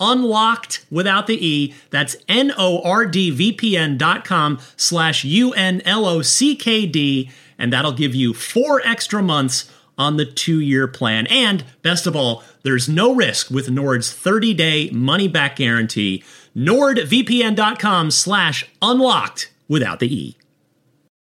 unlocked without the E. That's N-O-R-D-V-P-N dot com slash U-N-L-O-C-K-D. And that'll give you four extra months on the two-year plan. And best of all, there's no risk with Nord's 30-day money-back guarantee. NordVPN.com slash unlocked without the E.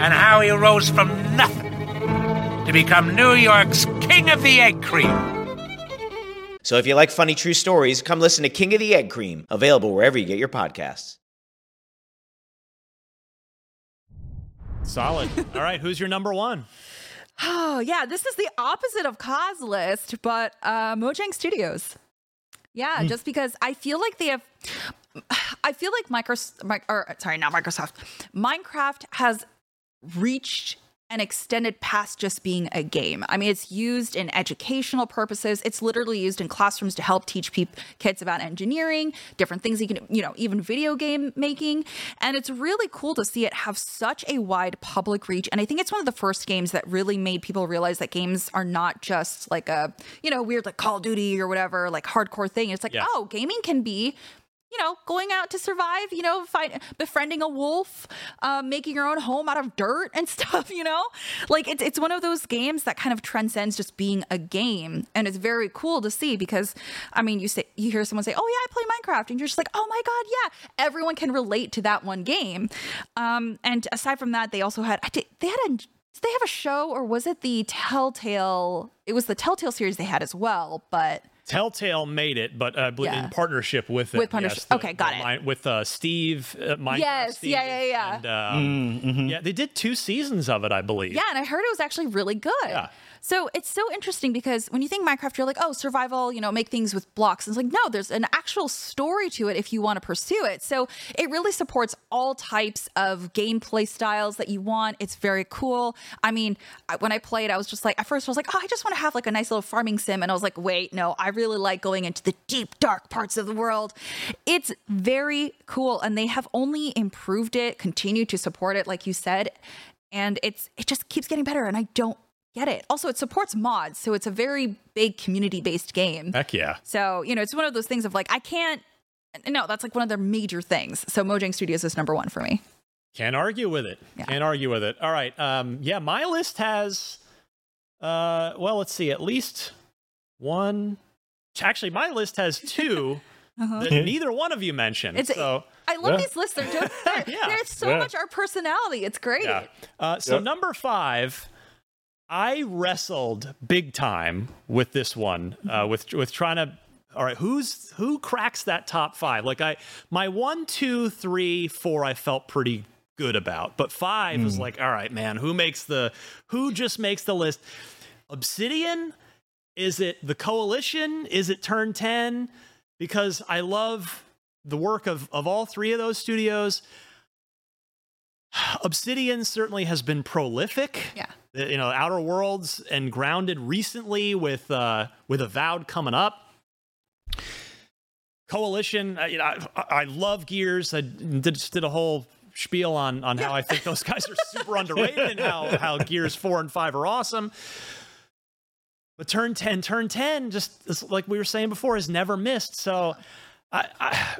and how he rose from nothing to become New York's King of the Egg Cream. So if you like funny true stories, come listen to King of the Egg Cream, available wherever you get your podcasts. Solid. All right, who's your number one? Oh, yeah, this is the opposite of Cause list, but uh, Mojang Studios. Yeah, just because I feel like they have. I feel like Microsoft, or sorry, not Microsoft. Minecraft has reached and extended past just being a game. I mean, it's used in educational purposes. It's literally used in classrooms to help teach peop kids about engineering, different things you can, you know, even video game making. And it's really cool to see it have such a wide public reach. And I think it's one of the first games that really made people realize that games are not just like a, you know, weird like Call of Duty or whatever, like hardcore thing. It's like, Yeah. oh, gaming can be you know, going out to survive, you know, find, befriending a wolf, uh, making your own home out of dirt and stuff, you know? Like it's it's one of those games that kind of transcends just being a game. And it's very cool to see because I mean you say you hear someone say, Oh yeah, I play Minecraft, and you're just like, Oh my god, yeah. Everyone can relate to that one game. Um, and aside from that, they also had did, they had a did they have a show or was it the Telltale? It was the Telltale series they had as well, but Telltale made it, but uh, bl- Yeah. in partnership with With it, partnership- yes, the- okay, got the it. Min- with uh, Steve, uh, Minecraft Yes, Steve, yeah, yeah, yeah. And, um, Yeah, they did two seasons of it, I believe. Yeah, and I heard it was actually really good. Yeah. So it's so interesting because when you think Minecraft, you're like, oh, survival, you know, make things with blocks. And it's like, no, there's an actual story to it if you want to pursue it. So it really supports all types of gameplay styles that you want. It's very cool. I mean, when I played, I was just like, at first, I was like, oh, I just want to have like a nice little farming sim. And I was like, wait, no, I really like going into the deep, dark parts of the world. It's very cool. And they have only improved it, continued to support it, like you said and it's it just keeps getting better and i don't get it also it supports mods so it's a very big community based game Heck yeah. so you know it's one of those things of like i can't no that's like one of their major things so mojang studios is number one for me Can't argue with it. Yeah. Can't argue with it. All right. Um, yeah, my list has, uh, well, let's see, at least one. Actually, my list has two that neither one of you mentioned. Uh-huh. It's- so, i love Yeah. these lists they're, just, they're, Yeah. there's so Yeah. much our personality it's great yeah. Uh, so Yep. number five, I wrestled big time with this one, uh, with with trying to. All right, who's who cracks that top five? Like I, my one, two, three, four, I felt pretty good about, but five was like, all right, man, who makes the, who just makes the list? Obsidian? Is it the Coalition? Is it Turn 10? Because I love the work of, of all three of those studios. Obsidian certainly has been prolific. Yeah. You know, Outer Worlds and Grounded recently with uh, with Avowed coming up. Coalition, uh, you know, I, I love Gears. I did, just did a whole spiel on on how I think those guys are super underrated and how how Gears four and five are awesome. But turn ten, turn ten, just like we were saying before, has never missed. So, I, I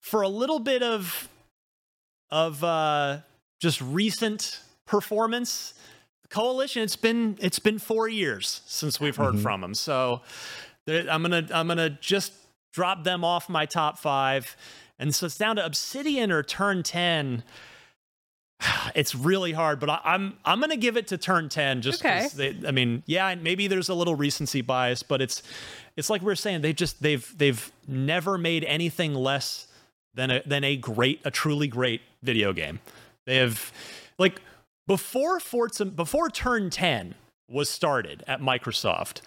for a little bit of of uh, just recent performance, coalition. It's been it's been four years since we've heard mm-hmm. from them. So I'm gonna I'm gonna just drop them off my top five, and so it's down to Obsidian or Turn Ten. It's really hard, but I, I'm I'm gonna give it to Turn Ten. Just 'cause Okay. they, I mean, yeah, maybe there's a little recency bias, but it's it's like we are saying they just they've they've never made anything less than a than a great a truly great video game. They have like before Forza before Turn 10 was started at Microsoft,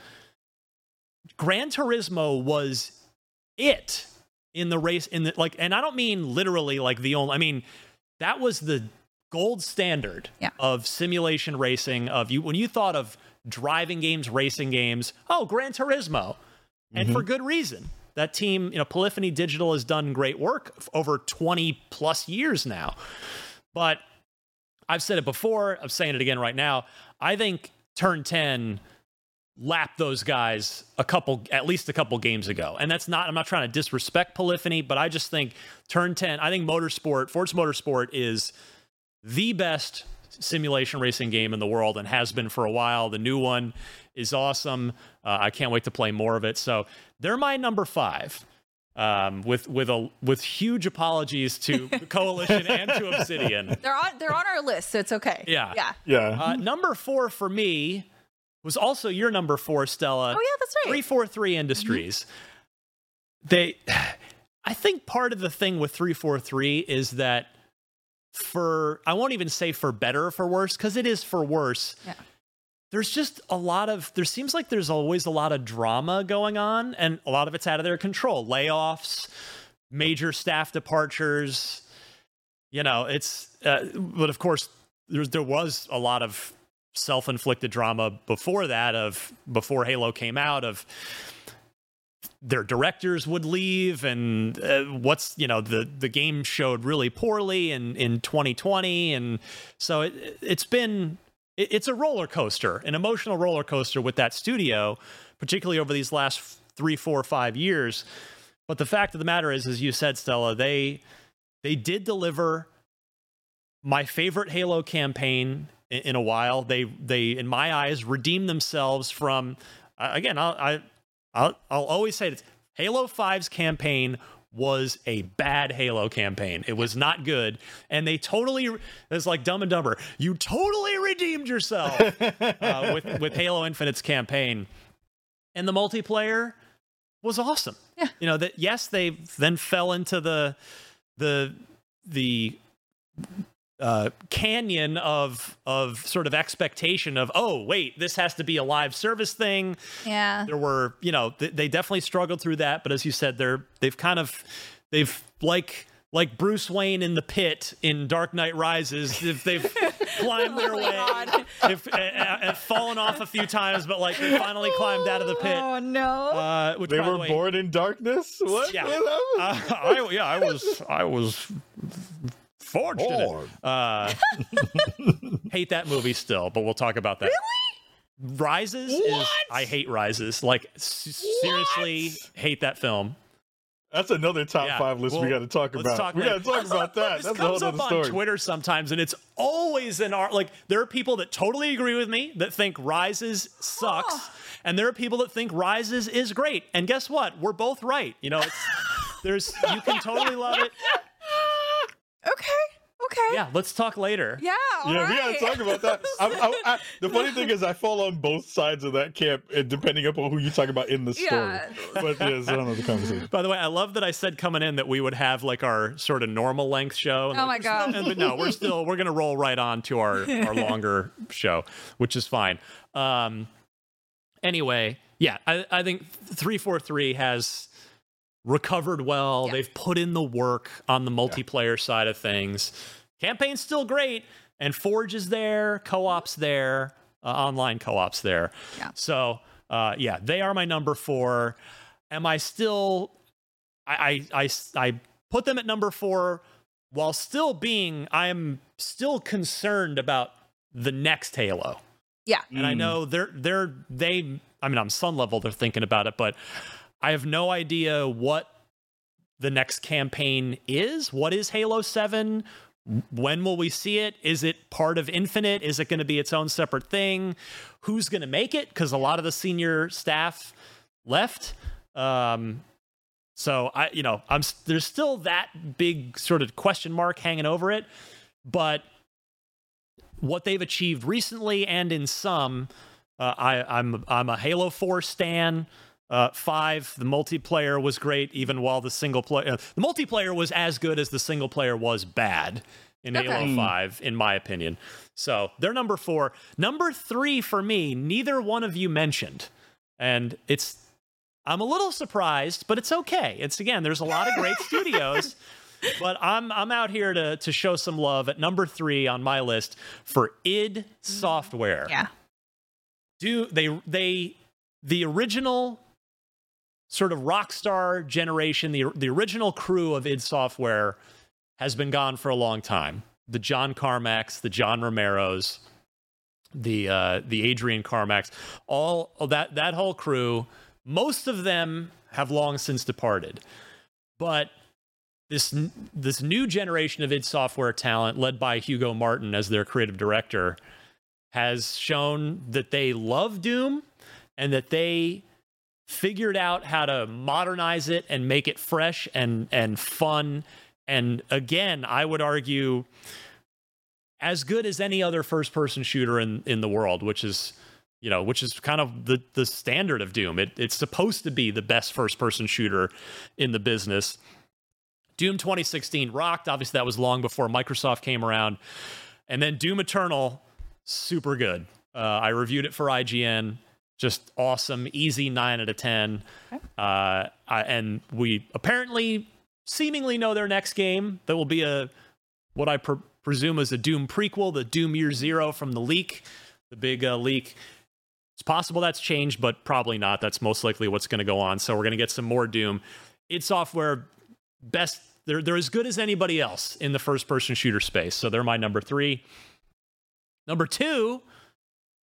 Gran Turismo was it in the race in the like and I don't mean literally like the only I mean that was the gold standard of simulation racing of you when you thought of driving games, racing games, oh, Gran Turismo. And for mm-hmm. good reason. That team, you know, Polyphony Digital has done great work over 20 plus years now. But I've said it before, I'm saying it again right now. I think Turn 10 lapped those guys a couple at least a couple games ago. And that's not I'm not trying to disrespect Polyphony, but I just think Turn 10, I think Motorsport, Forza Motorsport is the best simulation racing game in the world and has been for a while. The new one is awesome. Uh, I can't wait to play more of it. So they're my number five. Um, with with a with huge apologies to Coalition and to Obsidian. They're on they're on our list, so it's okay. Yeah. Yeah. Yeah. Uh, number four for me was also your number four, Stella. Oh yeah, that's right. 343 Industries. They, I think part of the thing with 343 is that for, I won't even say for better or for worse, because it is for worse. Yeah. There's just a lot of, there seems like there's always a lot of drama going on, and a lot of it's out of their control. Layoffs, major staff departures. You know, it's, uh, but of course, there, there was a lot of self-inflicted drama before that of before halo came out of their directors would leave and uh, what's you know the the game showed really poorly in in 2020 and so it it's been it's a roller coaster an emotional roller coaster with that studio particularly over these last three four five years but the fact of the matter is as you said stella they they did deliver my favorite Halo campaign in, in a while. They they in my eyes redeemed themselves from uh, again. I'll, I I'll, I'll always say this: Halo 5's campaign was a bad Halo campaign. It was not good, and they totally it's like Dumb and Dumber. You totally redeemed yourself uh, with with Halo Infinite's campaign, and the multiplayer was awesome. Yeah, you know that. Yes, they then fell into the the the uh, canyon of of sort of expectation of oh wait this has to be a live service thing Yeah. there were you know th- they definitely struggled through that but as you said they're they've kind of they've like like Bruce Wayne in the pit in Dark Knight Rises if they've climbed their way if uh, uh, fallen off a few times but like they finally climbed out of the pit Oh no. uh, which, they by the were way- born in darkness. What? yeah. What Uh. I, yeah, I was, I was forged in it. Uh, hate that movie still, but we'll talk about that. Really? Rises is I hate Rises. Like s- seriously, hate that film. That's another top Yeah, five list we got to talk about. talk we got to talk about that. This That's a whole comes up other on. Twitter sometimes, and it's always in our like. There are people that totally agree with me that think Rises sucks, and there are people that think Rises is great. And guess what? We're both right. You know, it's, there's you can totally love it. Okay. Okay. Yeah, let's talk later. Yeah. all Yeah, we right. gotta talk about that. I, I, I, the funny thing is, I fall on both sides of that camp, depending upon who you talk about in the story. Yeah. But yeah, it's another conversation. By the way, I love that I said coming in that we would have like our sort of normal length show. And, Oh like, my we're still- God. and- but no, we're still we're gonna roll right on to our our longer show, which is fine. Um, anyway, yeah, I, I think 343 has recovered well. Yeah. They've put in the work on the multiplayer side of things. Campaign's still great, and Forge is there, co op's there, uh, online co op's there. Yeah. So, uh, yeah, they are my number four. Am I still. I, I, I, I put them at number four while still being. I am still concerned about the next Halo. Yeah. And I know they're they're they I mean on some level they're thinking about it, but I have no idea what the next campaign is. What is Halo 7? When will we see it? Is it part of Infinite? Is it going to be its own separate thing? Who's going to make it? Because a lot of the senior staff left. Um, so I, you know, I'm there's still that big sort of question mark hanging over it, but what they've achieved recently and in some, uh, I, I'm I'm a Halo Four stan. Uh, five, the multiplayer was great, even while the single player, uh, the multiplayer was as good as the single player was bad in Okay. Halo Five, in my opinion. So they're number four. Number three for me, neither one of you mentioned, and it's I'm a little surprised, but it's okay. It's again, there's a lot of great studios, but I'm I'm out here to to show some love at number three on my list for id Software. Yeah. Do they they the original sort of Rockstar generation, the the original crew of id Software has been gone for a long time. The John Carmacks, the John Romeros, the uh, the Adrian Carmacks, all that that whole crew. Most of them have long since departed, but this this new generation of id Software talent, led by Hugo Martin as their creative director, has shown that they love Doom and that they figured out how to modernize it and make it fresh and and fun. And again i would argue as good as any other first person shooter in in the world which is you know which is kind of the the standard of doom. It, it's supposed to be the best first person shooter in the business. Doom 2016 rocked. Obviously that was long before microsoft came around. And then doom eternal super good. Uh, i reviewed it for ign just awesome easy 9 out of 10 uh, I, and we apparently seemingly know their next game that will be a what i pre- presume is a doom prequel the doom year zero from the leak. The big uh, leak. It's possible that's changed but probably not. That's most likely what's going to go on. So we're going to get some more doom. Id software best they're, they're as good as anybody else in the first person shooter space. So they're my number three. Number two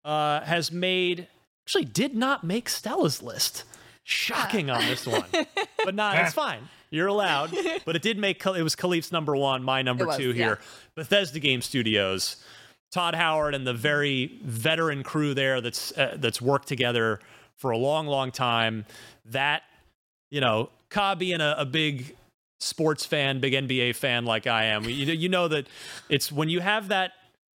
uh, has made actually did not make Stella's list. Shocking on this one, but not. It's fine. You're allowed. But it did make. It was Kahlief's number one, my number was, two yeah. here. Bethesda Game Studios, Todd Howard and the very veteran crew there that's uh, that's worked together for a long, long time. That you know, Ka being a, a big sports fan, big NBA fan like I am, you, you know that it's when you have that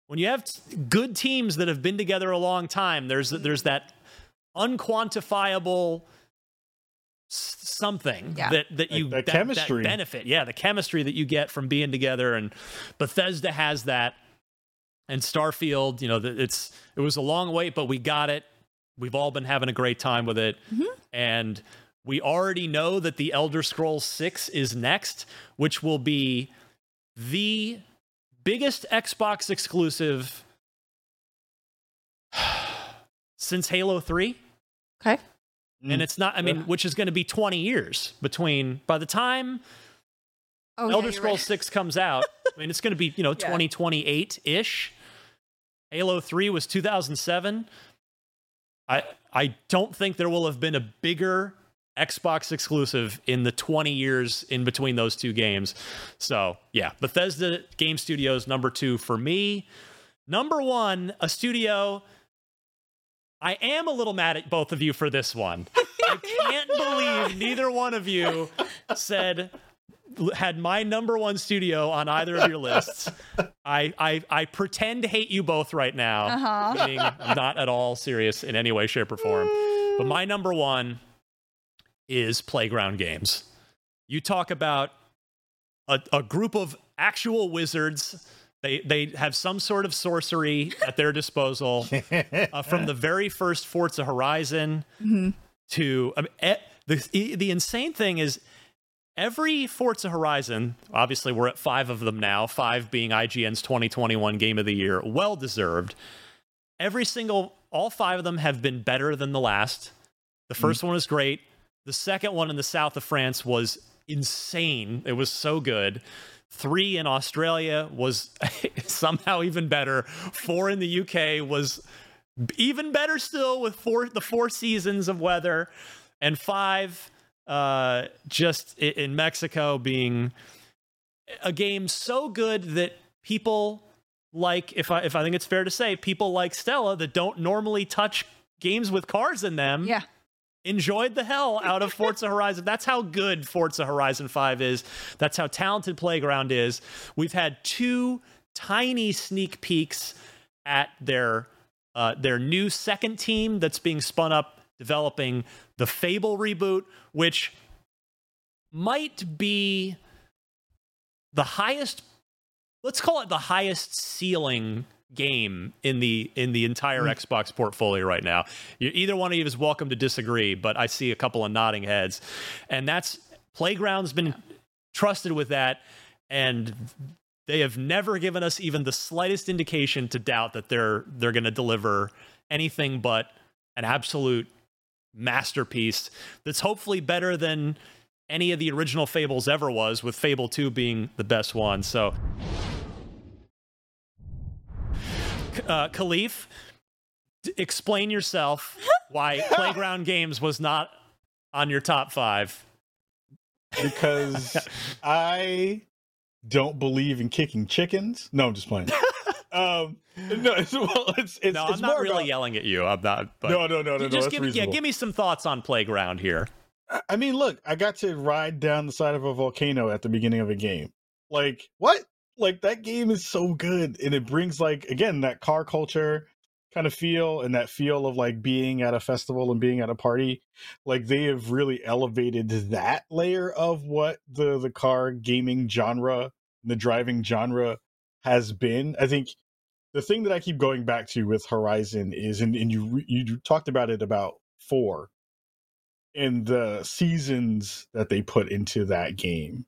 when you have good teams that have been together a long time. There's there's that unquantifiable something Yeah. that that you That- that chemistry. benefit. Yeah, the chemistry that you get from being together, and Bethesda has that. And Starfield, you know, it's it was a long wait, but we got it. We've all been having a great time with it, mm-hmm. and we already know that the Elder Scrolls Six is next, which will be the biggest Xbox exclusive since Halo 3. Okay. And mm. it's not, I mean, which is going to be 20 years between, by the time Oh, Elder yeah, Scrolls right. 6 comes out, I mean, it's going to be, you know, Yeah. 2028 ish. Halo 3 was 2007. I, I don't think there will have been a bigger Xbox exclusive in the 20 years in between those two games. So, yeah, Bethesda Game Studios, number two for me. Number one, a studio. I am a little mad at both of you for this one. I can't believe neither one of you said had my number one studio on either of your lists. I I, I pretend to hate you both right now, Uh-huh. I'm not at all serious in any way, shape, or form. But my number one is Playground Games. You talk about a, a group of actual wizards They they have some sort of sorcery at their disposal. uh, from the very first Forza Horizon Mhm. to I mean, e- the the insane thing is every Forza Horizon. Obviously, we're at five of them now. Five being IGN's 2021 Game of the Year, well deserved. Every single, all five of them have been better than the last. The 1st one is great. The second one in the south of France was insane. It was so good. Three in Australia was somehow even better. Four in the UK was even better still with four the four seasons of weather, and five uh, just in Mexico being a game so good that people like if I if I think it's fair to say people like Stella that don't normally touch games with cars in them. Yeah. Enjoyed the hell out of Forza Horizon. That's how good Forza Horizon 5 is. That's how talented Playground is. We've had two tiny sneak peeks at their uh, their new second team that's being spun up developing the Fable reboot, which might be the highest let's call it the highest ceiling game in the in the entire hmm. Xbox portfolio right now. You, either one of you is welcome to disagree, but I see a couple of nodding heads, and that's Playground's been trusted with that, and they have never given us even the slightest indication to doubt that they're they're going to deliver anything but an absolute masterpiece that's hopefully better than any of the original Fables ever was, with Fable 2 being the best one. So, uh, Kahlief, explain yourself why Playground Games was not on your top five. because I don't believe in kicking chickens. No, I'm just playing. um, no, it's, well, it's it's, no, it's I'm not more really about- yelling at you. I'm not. But No, no, no, no, no, Just that's give me, yeah, give me some thoughts on Playground here. I- I mean, look, I got to ride down the side of a volcano at the beginning of a game. Like, what? Like that game is so good and it brings like again that car culture kind of feel and that feel of like being at a festival and being at a party. Like they have really elevated that layer of what the the car gaming genre, the driving genre has been. I think the thing that I keep going back to with Horizon is and, and you you talked about it about 4 and the seasons that they put into that game.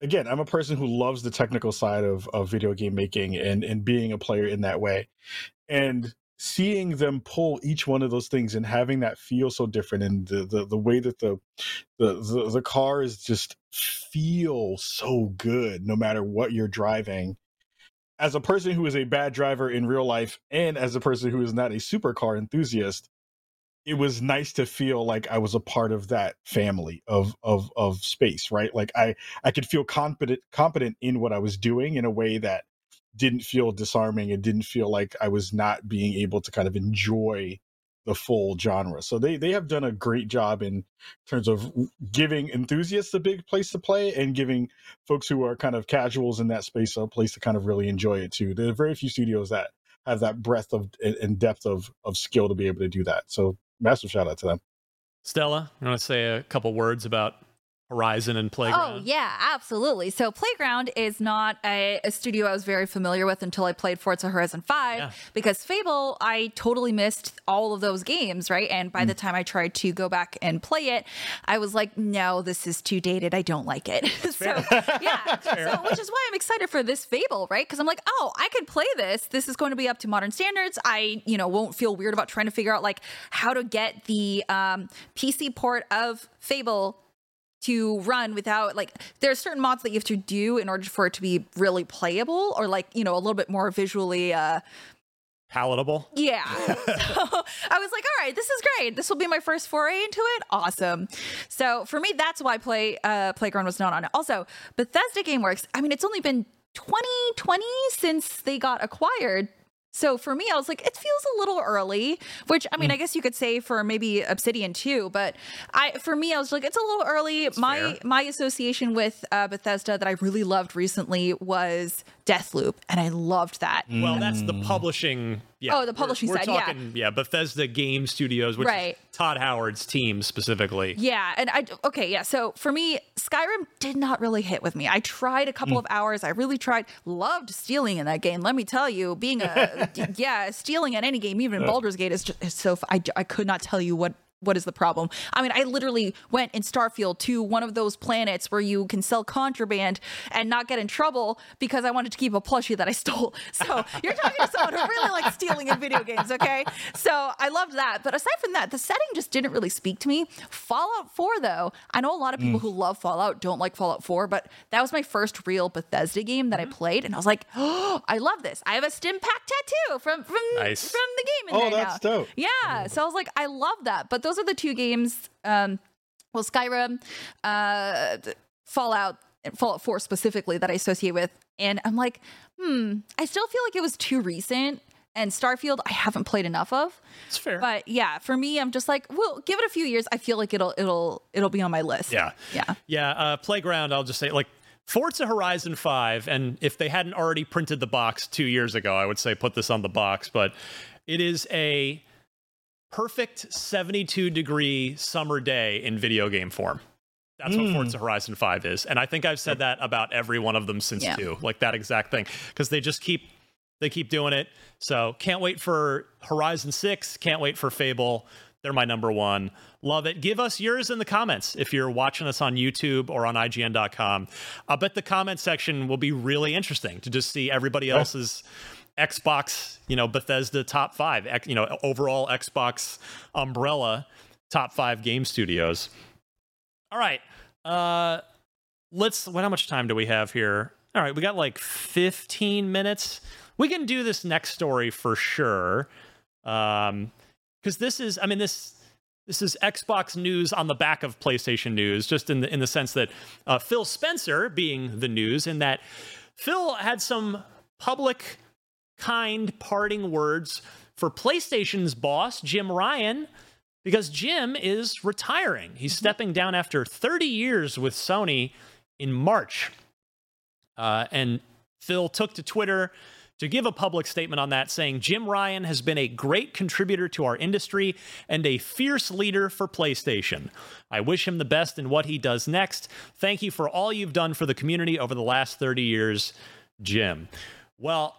Again, I'm a person who loves the technical side of, of video game making and, and being a player in that way. And seeing them pull each one of those things and having that feel so different and the the, the way that the, the the the cars just feel so good no matter what you're driving as a person who is a bad driver in real life and as a person who is not a supercar enthusiast it was nice to feel like I was a part of that family of of of space, right? Like I I could feel confident competent in what I was doing in a way that didn't feel disarming. It didn't feel like I was not being able to kind of enjoy the full genre. So they they have done a great job in terms of giving enthusiasts a big place to play and giving folks who are kind of casuals in that space a place to kind of really enjoy it too. There are very few studios that have that breadth of and- and depth of of skill to be able to do that. So massive shout out to them. Stella, you want to say a couple words about Horizon and Playground? Oh, yeah, absolutely. So, Playground is not a, a studio I was very familiar with until I played Forza Horizon 5 because Fable, I totally missed all of those games, right? And by the time I tried to go back and play it, I was like, no, this is too dated. I don't like it. so, yeah. So, which is why I'm excited for this Fable, right? Because I'm like, oh, I could play this. This is going to be up to modern standards. I, you know, won't feel weird about trying to figure out like how to get the um, PC port of Fable to run without like there are certain mods that you have to do in order for it to be really playable or like you know a little bit more visually uh Palatable. yeah. So i was like all right this is great. This will be my first foray into it. Awesome. So for me that's why play uh playground was not on it. Also bethesda gameworks i mean it's only been 2020 since they got acquired so for me, I was like, it feels a little early, which I mean, I guess you could say for maybe Obsidian too, but I for me, I was like, it's a little early. my fair. my association with uh, Bethesda that I really loved recently was Deathloop, and I loved that. Well, that's the publishing Yeah, Oh, the publishing we're, we're side, talking, yeah. Bethesda Game Studios, which Right. is Todd Howard's team specifically. Yeah, and I okay, yeah. So for me, Skyrim did not really hit with me. I tried a couple Mm. of hours. I really tried. Loved stealing in that game. Let me tell you, being a yeah, stealing in any game, even in Baldur's Gate, is just is so. I I could not tell you what. What is the problem? I mean, I literally went in Starfield to one of those planets where you can sell contraband and not get in trouble because I wanted to keep a plushie that I stole. So you're talking to someone who really likes stealing in video games, okay? So I loved that. But aside from that, the setting just didn't really speak to me. Fallout 4, though, I know a lot of people Mm. who love Fallout don't like Fallout 4, but that was my first real Bethesda game that I played, and I was like, oh, I love this. I have a Stimpak tattoo from from Nice. from the game in Oh, there that's now. dope. Yeah. So I was like, I love that. But those are the two games. Um, well, Skyrim, uh, Fallout, Fallout 4 specifically that I associate with. And I'm like, hmm, I still feel like it was too recent. And Starfield, I haven't played enough of. It's fair. But yeah, for me, I'm just like, well, give it a few years. I feel like it'll it'll it'll be on my list. Yeah. Yeah. Yeah. Uh, Playground, I'll just say, like, Forza Horizon 5, and if they hadn't already printed the box two years ago, I would say put this on the box, but it is a perfect 72 degree summer day in video game form. That's what Mm. Forza Horizon 5 is. And I think I've said that about every one of them since Yeah. 2, like that exact thing, because they just keep. They keep doing it. So can't wait for Horizon 6. Can't wait for Fable. They're my number one. Love it. Give us yours in the comments if you're watching us on YouTube or on IGN.com. I bet the comment section will be really interesting to just see everybody else's Xbox, you know, Bethesda top five, you know, overall Xbox umbrella top five game studios. All right. Uh let's what how much time do we have here? All right, we got like 15 minutes. We can do this next story for sure. Um cuz this is I mean this this is Xbox news on the back of PlayStation news just in the in the sense that uh, Phil Spencer being the news and that Phil had some public kind parting words for PlayStation's boss Jim Ryan because Jim is retiring. He's stepping down after 30 years with Sony in March. Uh, and Phil took to Twitter to give a public statement on that, saying Jim Ryan has been a great contributor to our industry and a fierce leader for PlayStation. I wish him the best in what he does next. Thank you for all you've done for the community over the last 30 years, Jim. Well,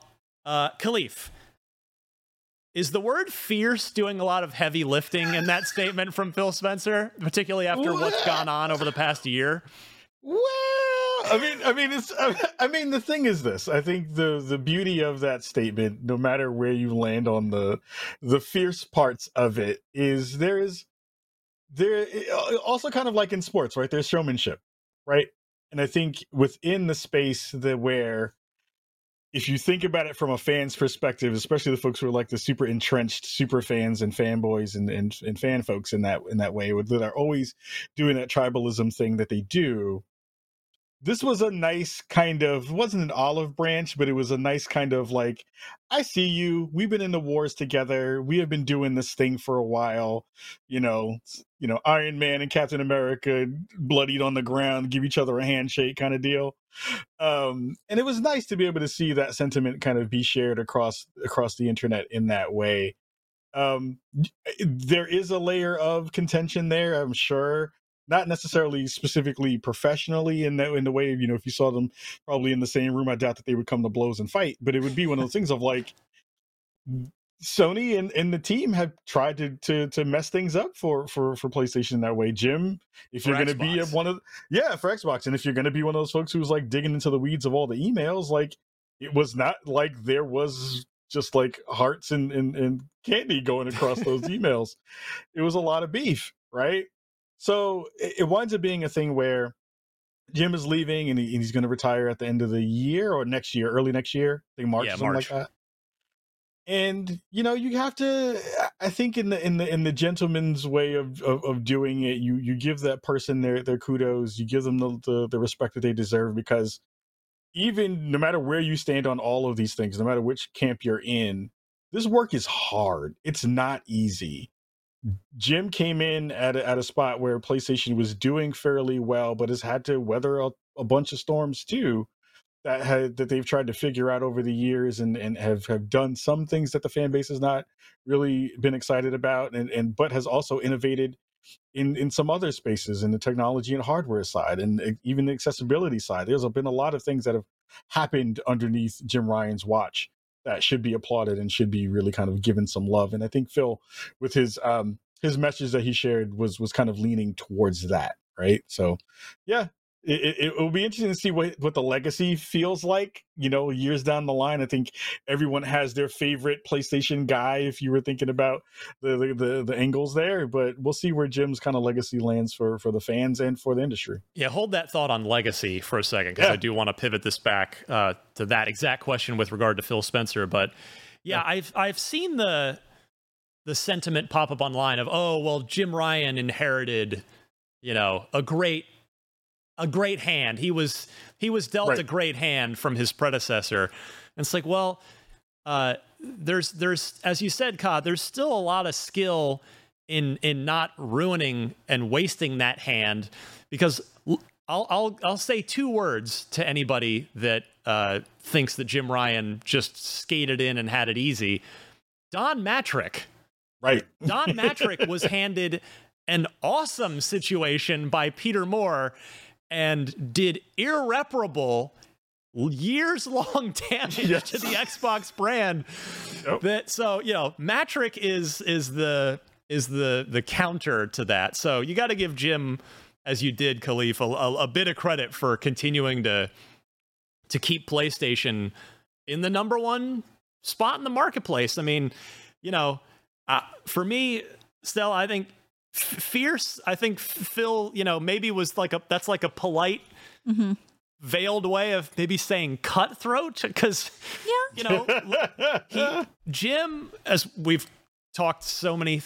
uh, Kahlief, is the word fierce doing a lot of heavy lifting in that statement from Phil Spencer, particularly after what's gone on over the past year? Well, I mean, I mean, it's. I mean, the thing is this. I think the the beauty of that statement, no matter where you land on the the fierce parts of it, is there is there also kind of like in sports, right? There's showmanship, right? And I think within the space that where if you think about it from a fan's perspective, especially the folks who are like the super entrenched super fans and fanboys and, and, and fan folks in that in that way, that are always doing that tribalism thing that they do. This was a nice kind of wasn't an olive branch, but it was a nice kind of like, I see you. We've been in the wars together. We have been doing this thing for a while. You know, you know, Iron Man and Captain America bloodied on the ground, give each other a handshake kind of deal um and it was nice to be able to see that sentiment kind of be shared across across the internet in that way um there is a layer of contention there i'm sure not necessarily specifically professionally in that in the way you know if you saw them probably in the same room i doubt that they would come to blows and fight but it would be one of those things of like Sony and, and the team have tried to, to to mess things up for for for PlayStation in that way. Jim, if For you're going to be one of yeah for Xbox, and if you're going to be one of those folks who's like digging into the weeds of all the emails, like it was not like there was just like hearts and and, and candy going across those emails. It was a lot of beef, right? So it, winds up being a thing where Jim is leaving and, he, and he's going to retire at the end of the year or next year, early next year, I think March Yeah, or something March. like that. And you know you have to i think in the in the in the gentleman's way of of, of doing it you you give that person their their kudos you give them the, the the respect that they deserve because even no matter where you stand on all of these things no matter which camp you're in this work is hard. It's not easy jim came in at a, at a spot where playstation was doing fairly well but has had to weather a, a bunch of storms too that had, that they've tried to figure out over the years and and have have done some things that the fan base has not really been excited about and and but has also innovated in in some other spaces in the technology and hardware side and uh, even the accessibility side. There's been a lot of things that have happened underneath Jim Ryan's watch that should be applauded and should be really kind of given some love. And I think Phil with his um his message that he shared was was kind of leaning towards that right? So yeah it, it, it, will be interesting to see what, what the legacy feels like you know years down the line. I think everyone has their favorite playstation guy if you were thinking about the the, the, the angles there but we'll see where jim's kind of legacy lands for for the fans and for the industry. Yeah hold that thought on legacy for a second because yeah. i do want to pivot this back uh, to that exact question with regard to phil spencer but yeah, yeah. I've i've seen the the sentiment pop up online of oh well jim ryan inherited you know a great a great hand. He was he was dealt right. a great hand from his predecessor. And it's like, well, uh, there's there's as you said, Cod, there's still a lot of skill in in not ruining and wasting that hand because I'll I'll I'll say two words to anybody that uh, thinks that Jim Ryan just skated in and had it easy. Don Mattrick. Right. Don Mattrick was handed an awesome situation by Peter Moore and did irreparable years long damage yes. to the Xbox brand. Yep. That so you know, Mattrick is is the is the the counter to that. So you got to give Jim, as you did, Kahlief a, a, a, bit of credit for continuing to to keep PlayStation in the number one spot in the marketplace. I mean, you know, uh, for me, still, I think fierce i think phil you know maybe was like a that's like a polite mm-hmm. veiled way of maybe saying cutthroat because yeah you know he, jim as we've talked so many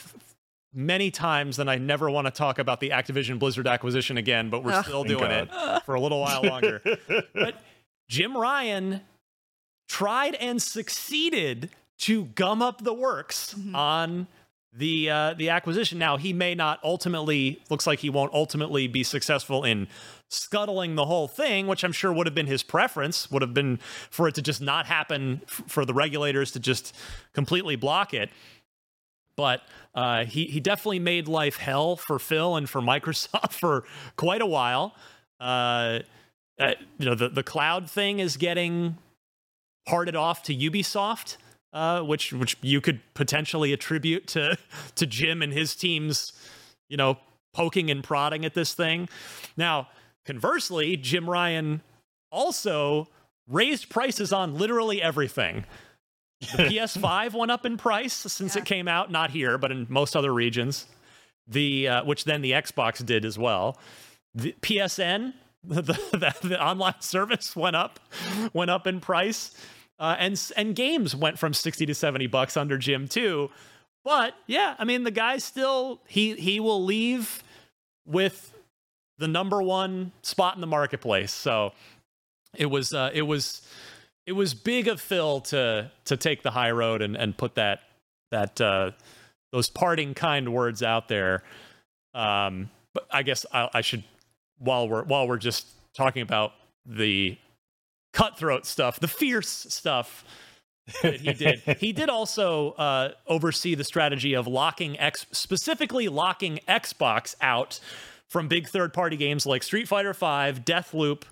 many times and i never want to talk about the activision blizzard acquisition again but we're still doing God. it for a little while longer but jim ryan tried and succeeded to gum up the works mm-hmm. on the uh, the acquisition. Now he may not ultimately looks like he won't ultimately be successful in scuttling the whole thing, which I'm sure would have been his preference. Would have been for it to just not happen, f- for the regulators to just completely block it. But uh, he he definitely made life hell for Phil and for Microsoft for quite a while. Uh, uh, you know the the cloud thing is getting parted off to Ubisoft uh, which which you could potentially attribute to to Jim and his team's, you know, poking and prodding at this thing. Now, conversely, Jim Ryan also raised prices on literally everything. The PS5 went up in price since yeah. it came out, not here, but in most other regions. The uh, which then the Xbox did as well. The PSN, the, the, the online service went up, went up in price. Uh, and and games went from 60 to 70 bucks under Jim too. But yeah, I mean the guy still he he will leave with the number one spot in the marketplace. So it was uh, it was it was big of Phil to to take the high road and and put that that uh, those parting kind words out there. Um, but I guess I, I should while we're while we're just talking about the cutthroat stuff, the fierce stuff that he did. he did also uh, oversee the strategy of locking X, specifically locking Xbox out from big third-party games like Street Fighter V, Deathloop,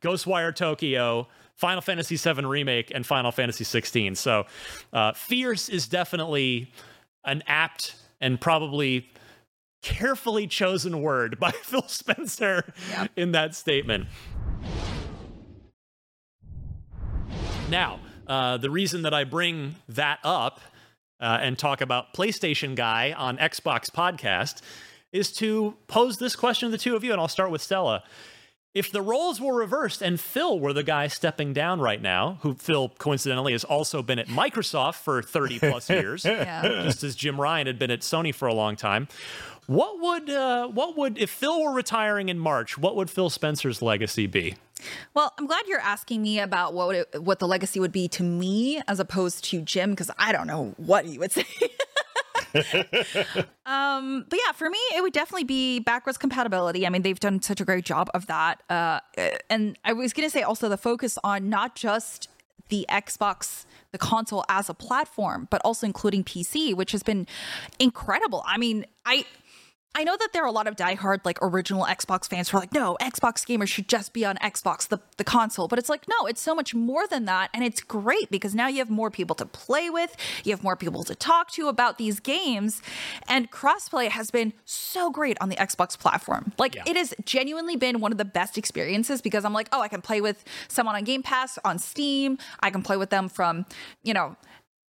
Ghostwire Tokyo, Final Fantasy VII Remake, and Final Fantasy XVI. So, uh, fierce is definitely an apt and probably carefully chosen word by Phil Spencer in that statement. Now, uh, the reason that I bring that up uh, and talk about PlayStation Guy on Xbox Podcast is to pose this question to the two of you, and I'll start with Stella. If the roles were reversed and Phil were the guy stepping down right now, who Phil coincidentally has also been at Microsoft for 30 plus years, yeah. just as Jim Ryan had been at Sony for a long time, what would uh, what would if Phil were retiring in March? What would Phil Spencer's legacy be? Well, I'm glad you're asking me about what it, what the legacy would be to me as opposed to Jim because I don't know what he would say. um, but yeah, for me, it would definitely be backwards compatibility. I mean, they've done such a great job of that. Uh, and I was going to say also the focus on not just the Xbox, the console as a platform, but also including PC, which has been incredible. I mean, I I know that there are a lot of diehard like original Xbox fans who are like, no, Xbox gamers should just be on Xbox, the, the console. But it's like, no, it's so much more than that. And it's great because now you have more people to play with, you have more people to talk to about these games. And crossplay has been so great on the Xbox platform. Like, yeah. it has genuinely been one of the best experiences because I'm like, oh, I can play with someone on Game Pass, on Steam, I can play with them from, you know,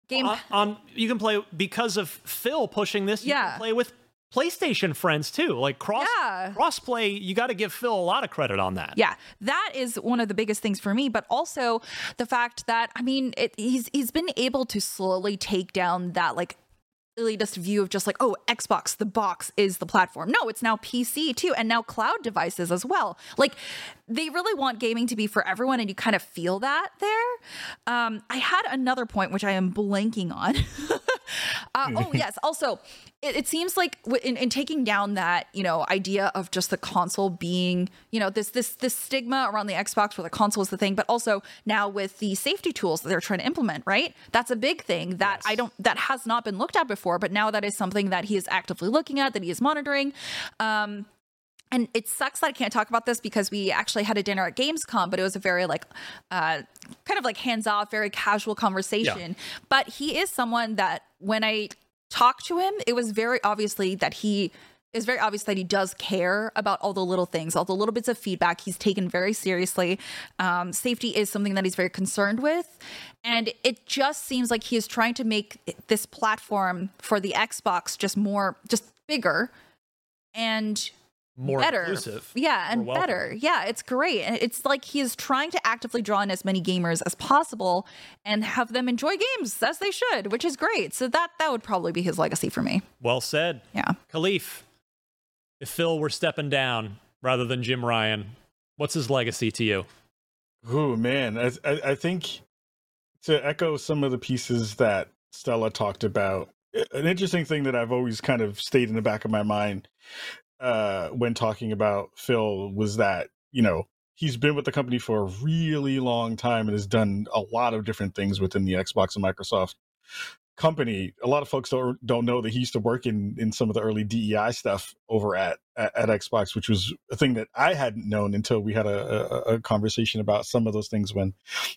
Game. On, on you can play because of Phil pushing this. You yeah. play with PlayStation friends too. Like cross yeah. crossplay, you got to give Phil a lot of credit on that. Yeah, that is one of the biggest things for me. But also the fact that I mean, it, he's he's been able to slowly take down that like elitist view of just like, oh, Xbox, the box is the platform. No, it's now PC too, and now cloud devices as well. Like, they really want gaming to be for everyone, and you kind of feel that there. Um, I had another point which I am blanking on. uh, oh yes, also it, it seems like in, in, taking down that you know idea of just the console being you know this this this stigma around the Xbox where the console is the thing, but also now with the safety tools that they're trying to implement, right? That's a big thing that yes. I don't that has not been looked at before, but now that is something that he is actively looking at, that he is monitoring. Um, and it sucks that I can't talk about this because we actually had a dinner at Gamescom, but it was a very like uh, kind of like hands off, very casual conversation. Yeah. But he is someone that when I talked to him, it was very obviously that he is very obvious that he does care about all the little things, all the little bits of feedback he's taken very seriously. Um, safety is something that he's very concerned with. And it just seems like he is trying to make this platform for the Xbox just more, just bigger and more better. inclusive. Yeah, and better. Yeah, it's great. And it's like he is trying to actively draw in as many gamers as possible and have them enjoy games as they should, which is great. So that that would probably be his legacy for me. Well said. Yeah. Kahlief, if Phil were stepping down rather than Jim Ryan, what's his legacy to you? Oh man, I, I, I think to echo some of the pieces that Stella talked about, an interesting thing that I've always kind of stayed in the back of my mind uh, when talking about Phil was that you know he's been with the company for a really long time and has done a lot of different things within the Xbox and Microsoft company. A lot of folks don't don't know that he used to work in in some of the early DEI stuff over at at, at Xbox, which was a thing that I hadn't known until we had a, a, a, conversation about some of those things when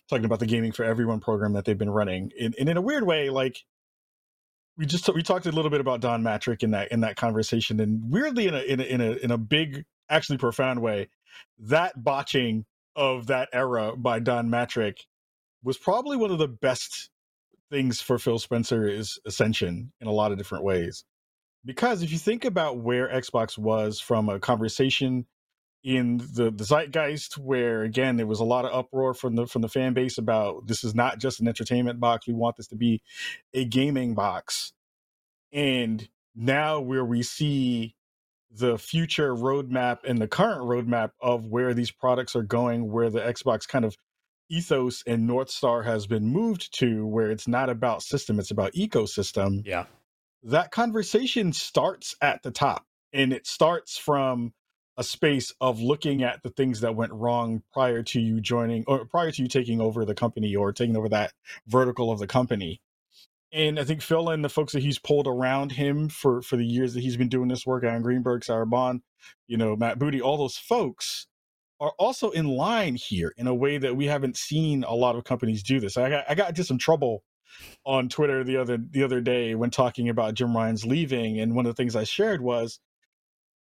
talking about the Gaming for Everyone program that they've been running. And, and in a weird way, like we just we talked a little bit about Don Mattrick in that in that conversation, and weirdly in a in a in a, in a big, actually profound way, that botching of that era by Don Mattrick was probably one of the best things for Phil Spencer's ascension in a lot of different ways. Because if you think about where Xbox was from a conversation in the, the zeitgeist, where again there was a lot of uproar from the from the fan base about this is not just an entertainment box, we want this to be a gaming box. And now where we see the future roadmap and the current roadmap of where these products are going, where the Xbox kind of ethos and North Star has been moved to, where it's not about system, it's about ecosystem. Yeah. That conversation starts at the top and it starts from a space of looking at the things that went wrong prior to you joining or prior to you taking over the company or taking over that vertical of the company. And I think Phil and the folks that he's pulled around him for for the years that he's been doing this work, Aaron Greenberg, Sarah Bond, you know, Matt Booty, all those folks are also in line here in a way that we haven't seen a lot of companies do this. I got I got into some trouble on Twitter the other the other day when talking about Jim Ryan's leaving, and one of the things I shared was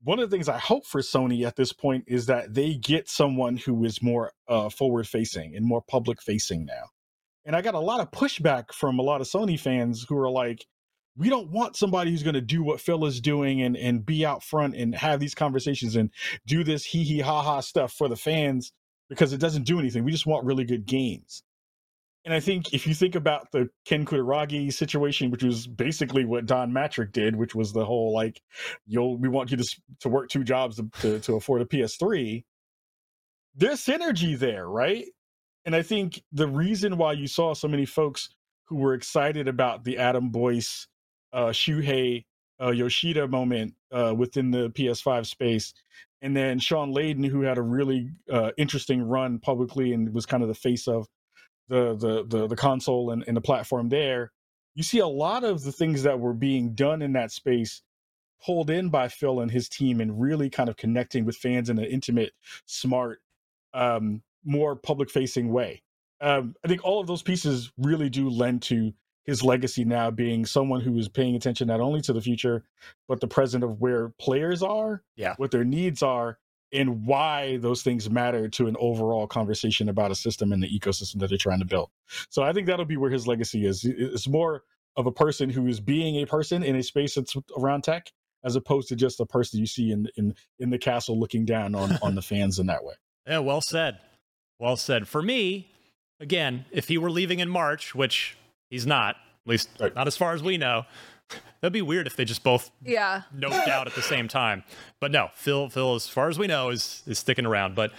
one of the things I hope for Sony at this point is that they get someone who is more uh, forward facing and more public facing now. And I got a lot of pushback from a lot of Sony fans who are like, we don't want somebody who's going to do what Phil is doing and, and be out front and have these conversations and do this hee hee ha ha stuff for the fans because it doesn't do anything. We just want really good games. And I think if you think about the Ken Kutaragi situation, which was basically what Don Mattrick did, which was the whole like, you'll we want you to to work two jobs to, to, to afford a PS3. There's synergy there, right? And I think the reason why you saw so many folks who were excited about the Adam Boyes uh, Shuhei uh, Yoshida moment uh, within the PS5 space, and then Shawn Layden, who had a really uh, interesting run publicly and was kind of the face of the the the, the console and, and the platform there. You see a lot of the things that were being done in that space pulled in by Phil and his team and really kind of connecting with fans in an intimate, smart, um, more public facing way. Um, I think all of those pieces really do lend to his legacy now being someone who is paying attention not only to the future, but the present of where players are, yeah. what their needs are, and why those things matter to an overall conversation about a system and the ecosystem that they're trying to build. So I think that'll be where his legacy is. It's more of a person who is being a person in a space that's around tech, as opposed to just a person you see in in in the castle looking down on on the fans in that way. Yeah, well said. Well said. For me, again, if he were leaving in March, which he's not, at least right. not as far as we know. That'd be weird if they just both yeah noped out at the same time. But no, Phil, Phil, as far as we know, is is sticking around. But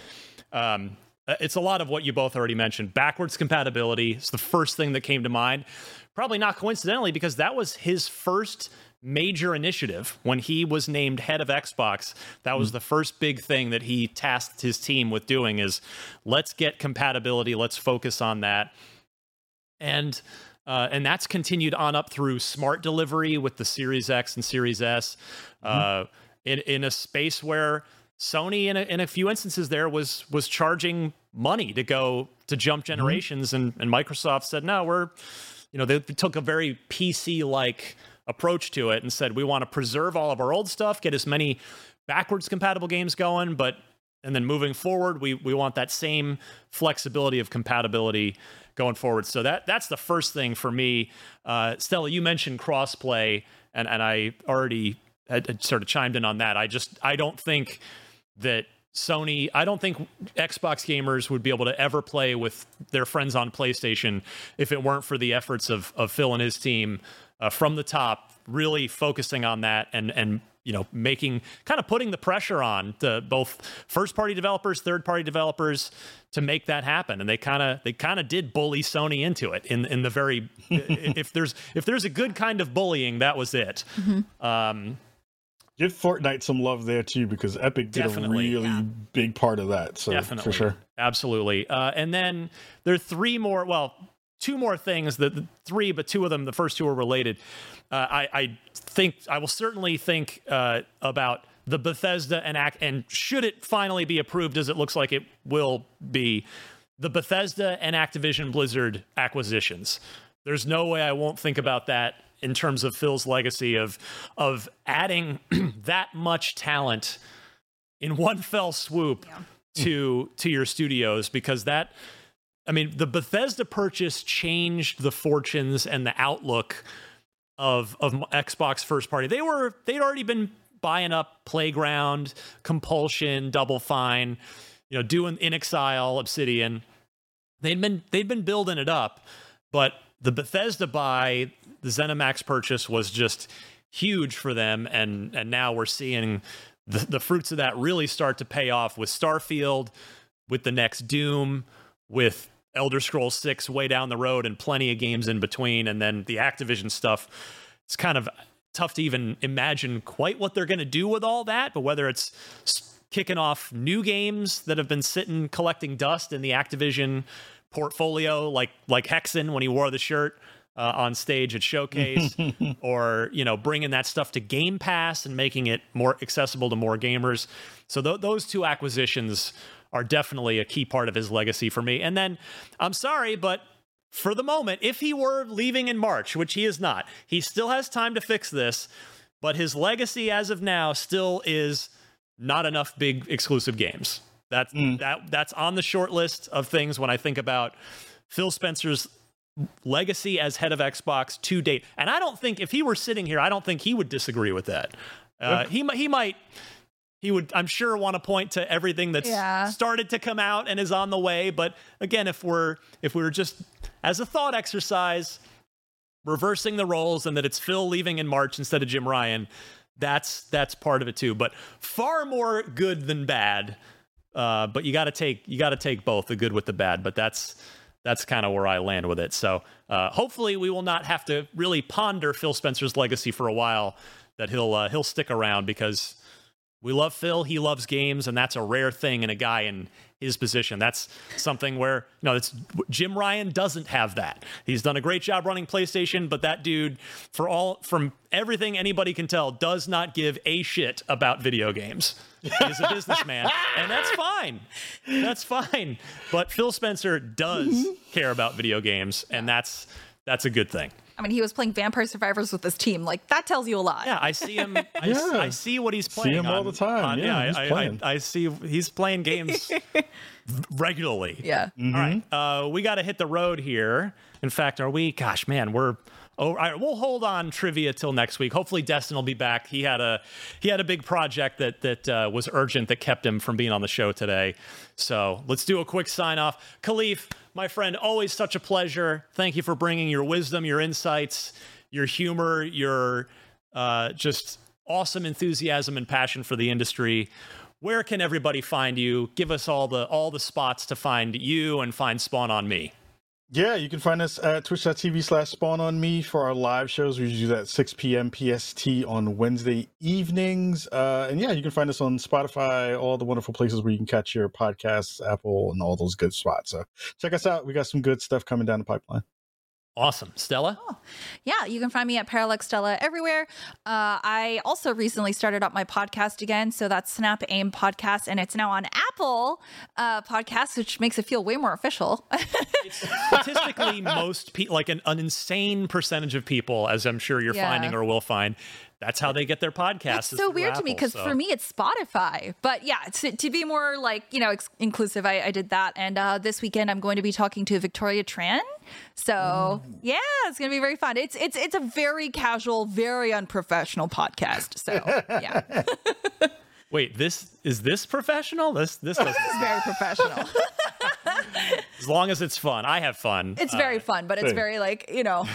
um, uh, it's a lot of what you both already mentioned. Backwards compatibility is the first thing that came to mind. Probably not coincidentally, because that was his first major initiative when he was named head of Xbox. That was mm. the first big thing that he tasked his team with doing is let's get compatibility, let's focus on that. And uh, and that's continued on up through smart delivery with the Series X and Series S, mm-hmm. uh, in in a space where Sony, in a, in a few instances, there was was charging money to go to jump mm-hmm. generations, mm-hmm. and and Microsoft said no, we're, you know, they, they took a very PC like approach to it and said we want to preserve all of our old stuff, get as many backwards compatible games going, but and then moving forward, we we want that same flexibility of compatibility going forward. So that that's the first thing for me. Uh, Stella, you mentioned crossplay, and and I already had, sort of chimed in on that. I just I don't think that Sony, I don't think Xbox gamers would be able to ever play with their friends on PlayStation if it weren't for the efforts of of Phil and his team uh, from the top, really focusing on that and and you know making kind of putting the pressure on to both first party developers third party developers to make that happen and they kind of they kind of did bully sony into it in in the very if there's if there's a good kind of bullying that was it mm-hmm. um give fortnite some love there too because epic did a really yeah. big part of that so definitely. for sure absolutely uh, and then there are three more well two more things The three but two of them the first two are related uh, I, I think I will certainly think uh, about the Bethesda and act and should it finally be approved as it looks like it will be the Bethesda and Activision Blizzard acquisitions. There's no way I won't think about that in terms of Phil's legacy of of adding that much talent in one fell swoop yeah. to to your studios because that I mean the Bethesda purchase changed the fortunes and the outlook of of Xbox first party. They were they'd already been buying up Playground, Compulsion, Double Fine, you know, doing inXile, Obsidian. They'd been they'd been building it up, but the Bethesda buy, the ZeniMax purchase was just huge for them, and and now we're seeing the, the fruits of that really start to pay off with Starfield, with the next Doom, with Elder Scrolls 6 way down the road and plenty of games in between. And then the Activision stuff, it's kind of tough to even imagine quite what they're going to do with all that. But whether it's kicking off new games that have been sitting collecting dust in the Activision portfolio, like like Hexen when he wore the shirt. Uh, on stage at Showcase, or you know, bringing that stuff to Game Pass and making it more accessible to more gamers. So th- those two acquisitions are definitely a key part of his legacy for me. And then I'm sorry, but for the moment, if he were leaving in March, which he is not, he still has time to fix this. But his legacy as of now still is not enough big exclusive games. That's mm. that that's on the short list of things when I think about Phil Spencer's legacy as head of Xbox to date. And I don't think if he were sitting here, I don't think he would disagree with that. Uh, he he might he would i'm sure want to point to everything that's yeah. started to come out and is on the way but again if we're if we were just as a thought exercise reversing the roles and that it's phil leaving in march instead of jim ryan that's that's part of it too but far more good than bad uh, but you got to take you got to take both the good with the bad but that's that's kind of where I land with it. So uh, hopefully we will not have to really ponder Phil Spencer's legacy for a while. That he'll uh, he'll stick around because we love Phil. He loves games, and that's a rare thing in a guy in his position. That's something where you know it's Jim Ryan doesn't have that. He's done a great job running PlayStation, but that dude, for all from everything anybody can tell, does not give a shit about video games. He's a businessman, and that's fine. That's fine. But Phil Spencer does mm-hmm. care about video games, and that's that's a good thing. I mean, he was playing Vampire Survivors with his team. Like that tells you a lot. Yeah, I see him. I, Yeah. I see what he's playing. See playing. him all the time. on- Yeah, he's I, I, playing. I, I see he's playing games regularly. Yeah. Mm-hmm. All right, uh, we got to hit the road here. In fact, are we? Gosh, man, we're. Oh, all right, we'll hold on trivia till next week. Hopefully, Destin will be back. He had a he had a big project that that uh, was urgent that kept him from being on the show today. So let's do a quick sign off. Kahlief, my friend, always such a pleasure. Thank you for bringing your wisdom, your insights, your humor, your uh, just awesome enthusiasm and passion for the industry. Where can everybody find you? Give us all the all the spots to find you and find Spawn on Me. Yeah, you can find us at twitch.tv slash spawn on me for our live shows. We do that at 6 p.m. PST on Wednesday evenings. Uh, and yeah, you can find us on Spotify, all the wonderful places where you can catch your podcasts, Apple, and all those good spots. So check us out. We got some good stuff coming down the pipeline. Awesome, Stella. Yeah, you can find me at Parallax Stella everywhere. Uh, I also recently started up my podcast again, so that's Snap Aim Podcast, and it's now on Apple uh, Podcasts, which makes it feel way more official. Statistically, most people, like an, an insane percentage of people, as I'm sure you're Yeah. finding or will find, that's how they get their podcasts. It's so through weird to me because so- for me it's Spotify. But yeah, to, to be more like you know ex- inclusive, I, I did that. And uh, this weekend I'm going to be talking to Victoria Tran. So yeah, it's going to be very fun. It's it's it's a very casual, very unprofessional podcast. So yeah, Wait, this is this professional? This this doesn't. it's very professional. as long as it's fun, I have fun. It's Uh, very fun, but it's very like you know,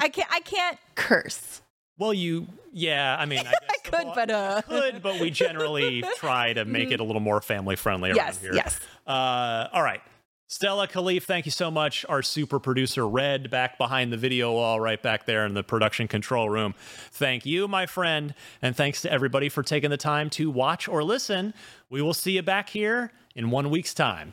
I can't I can't curse. Well, you, yeah. I mean, I, I could, but uh, could, but we generally try to make it a little more family friendly around Yes, here. yes. Uh, all right. Stella Kahlief, thank you so much. Our super producer, Red, back behind the video wall, right back there in the production control room. Thank you, my friend. And thanks to everybody for taking the time to watch or listen. We will see you back here in one week's time.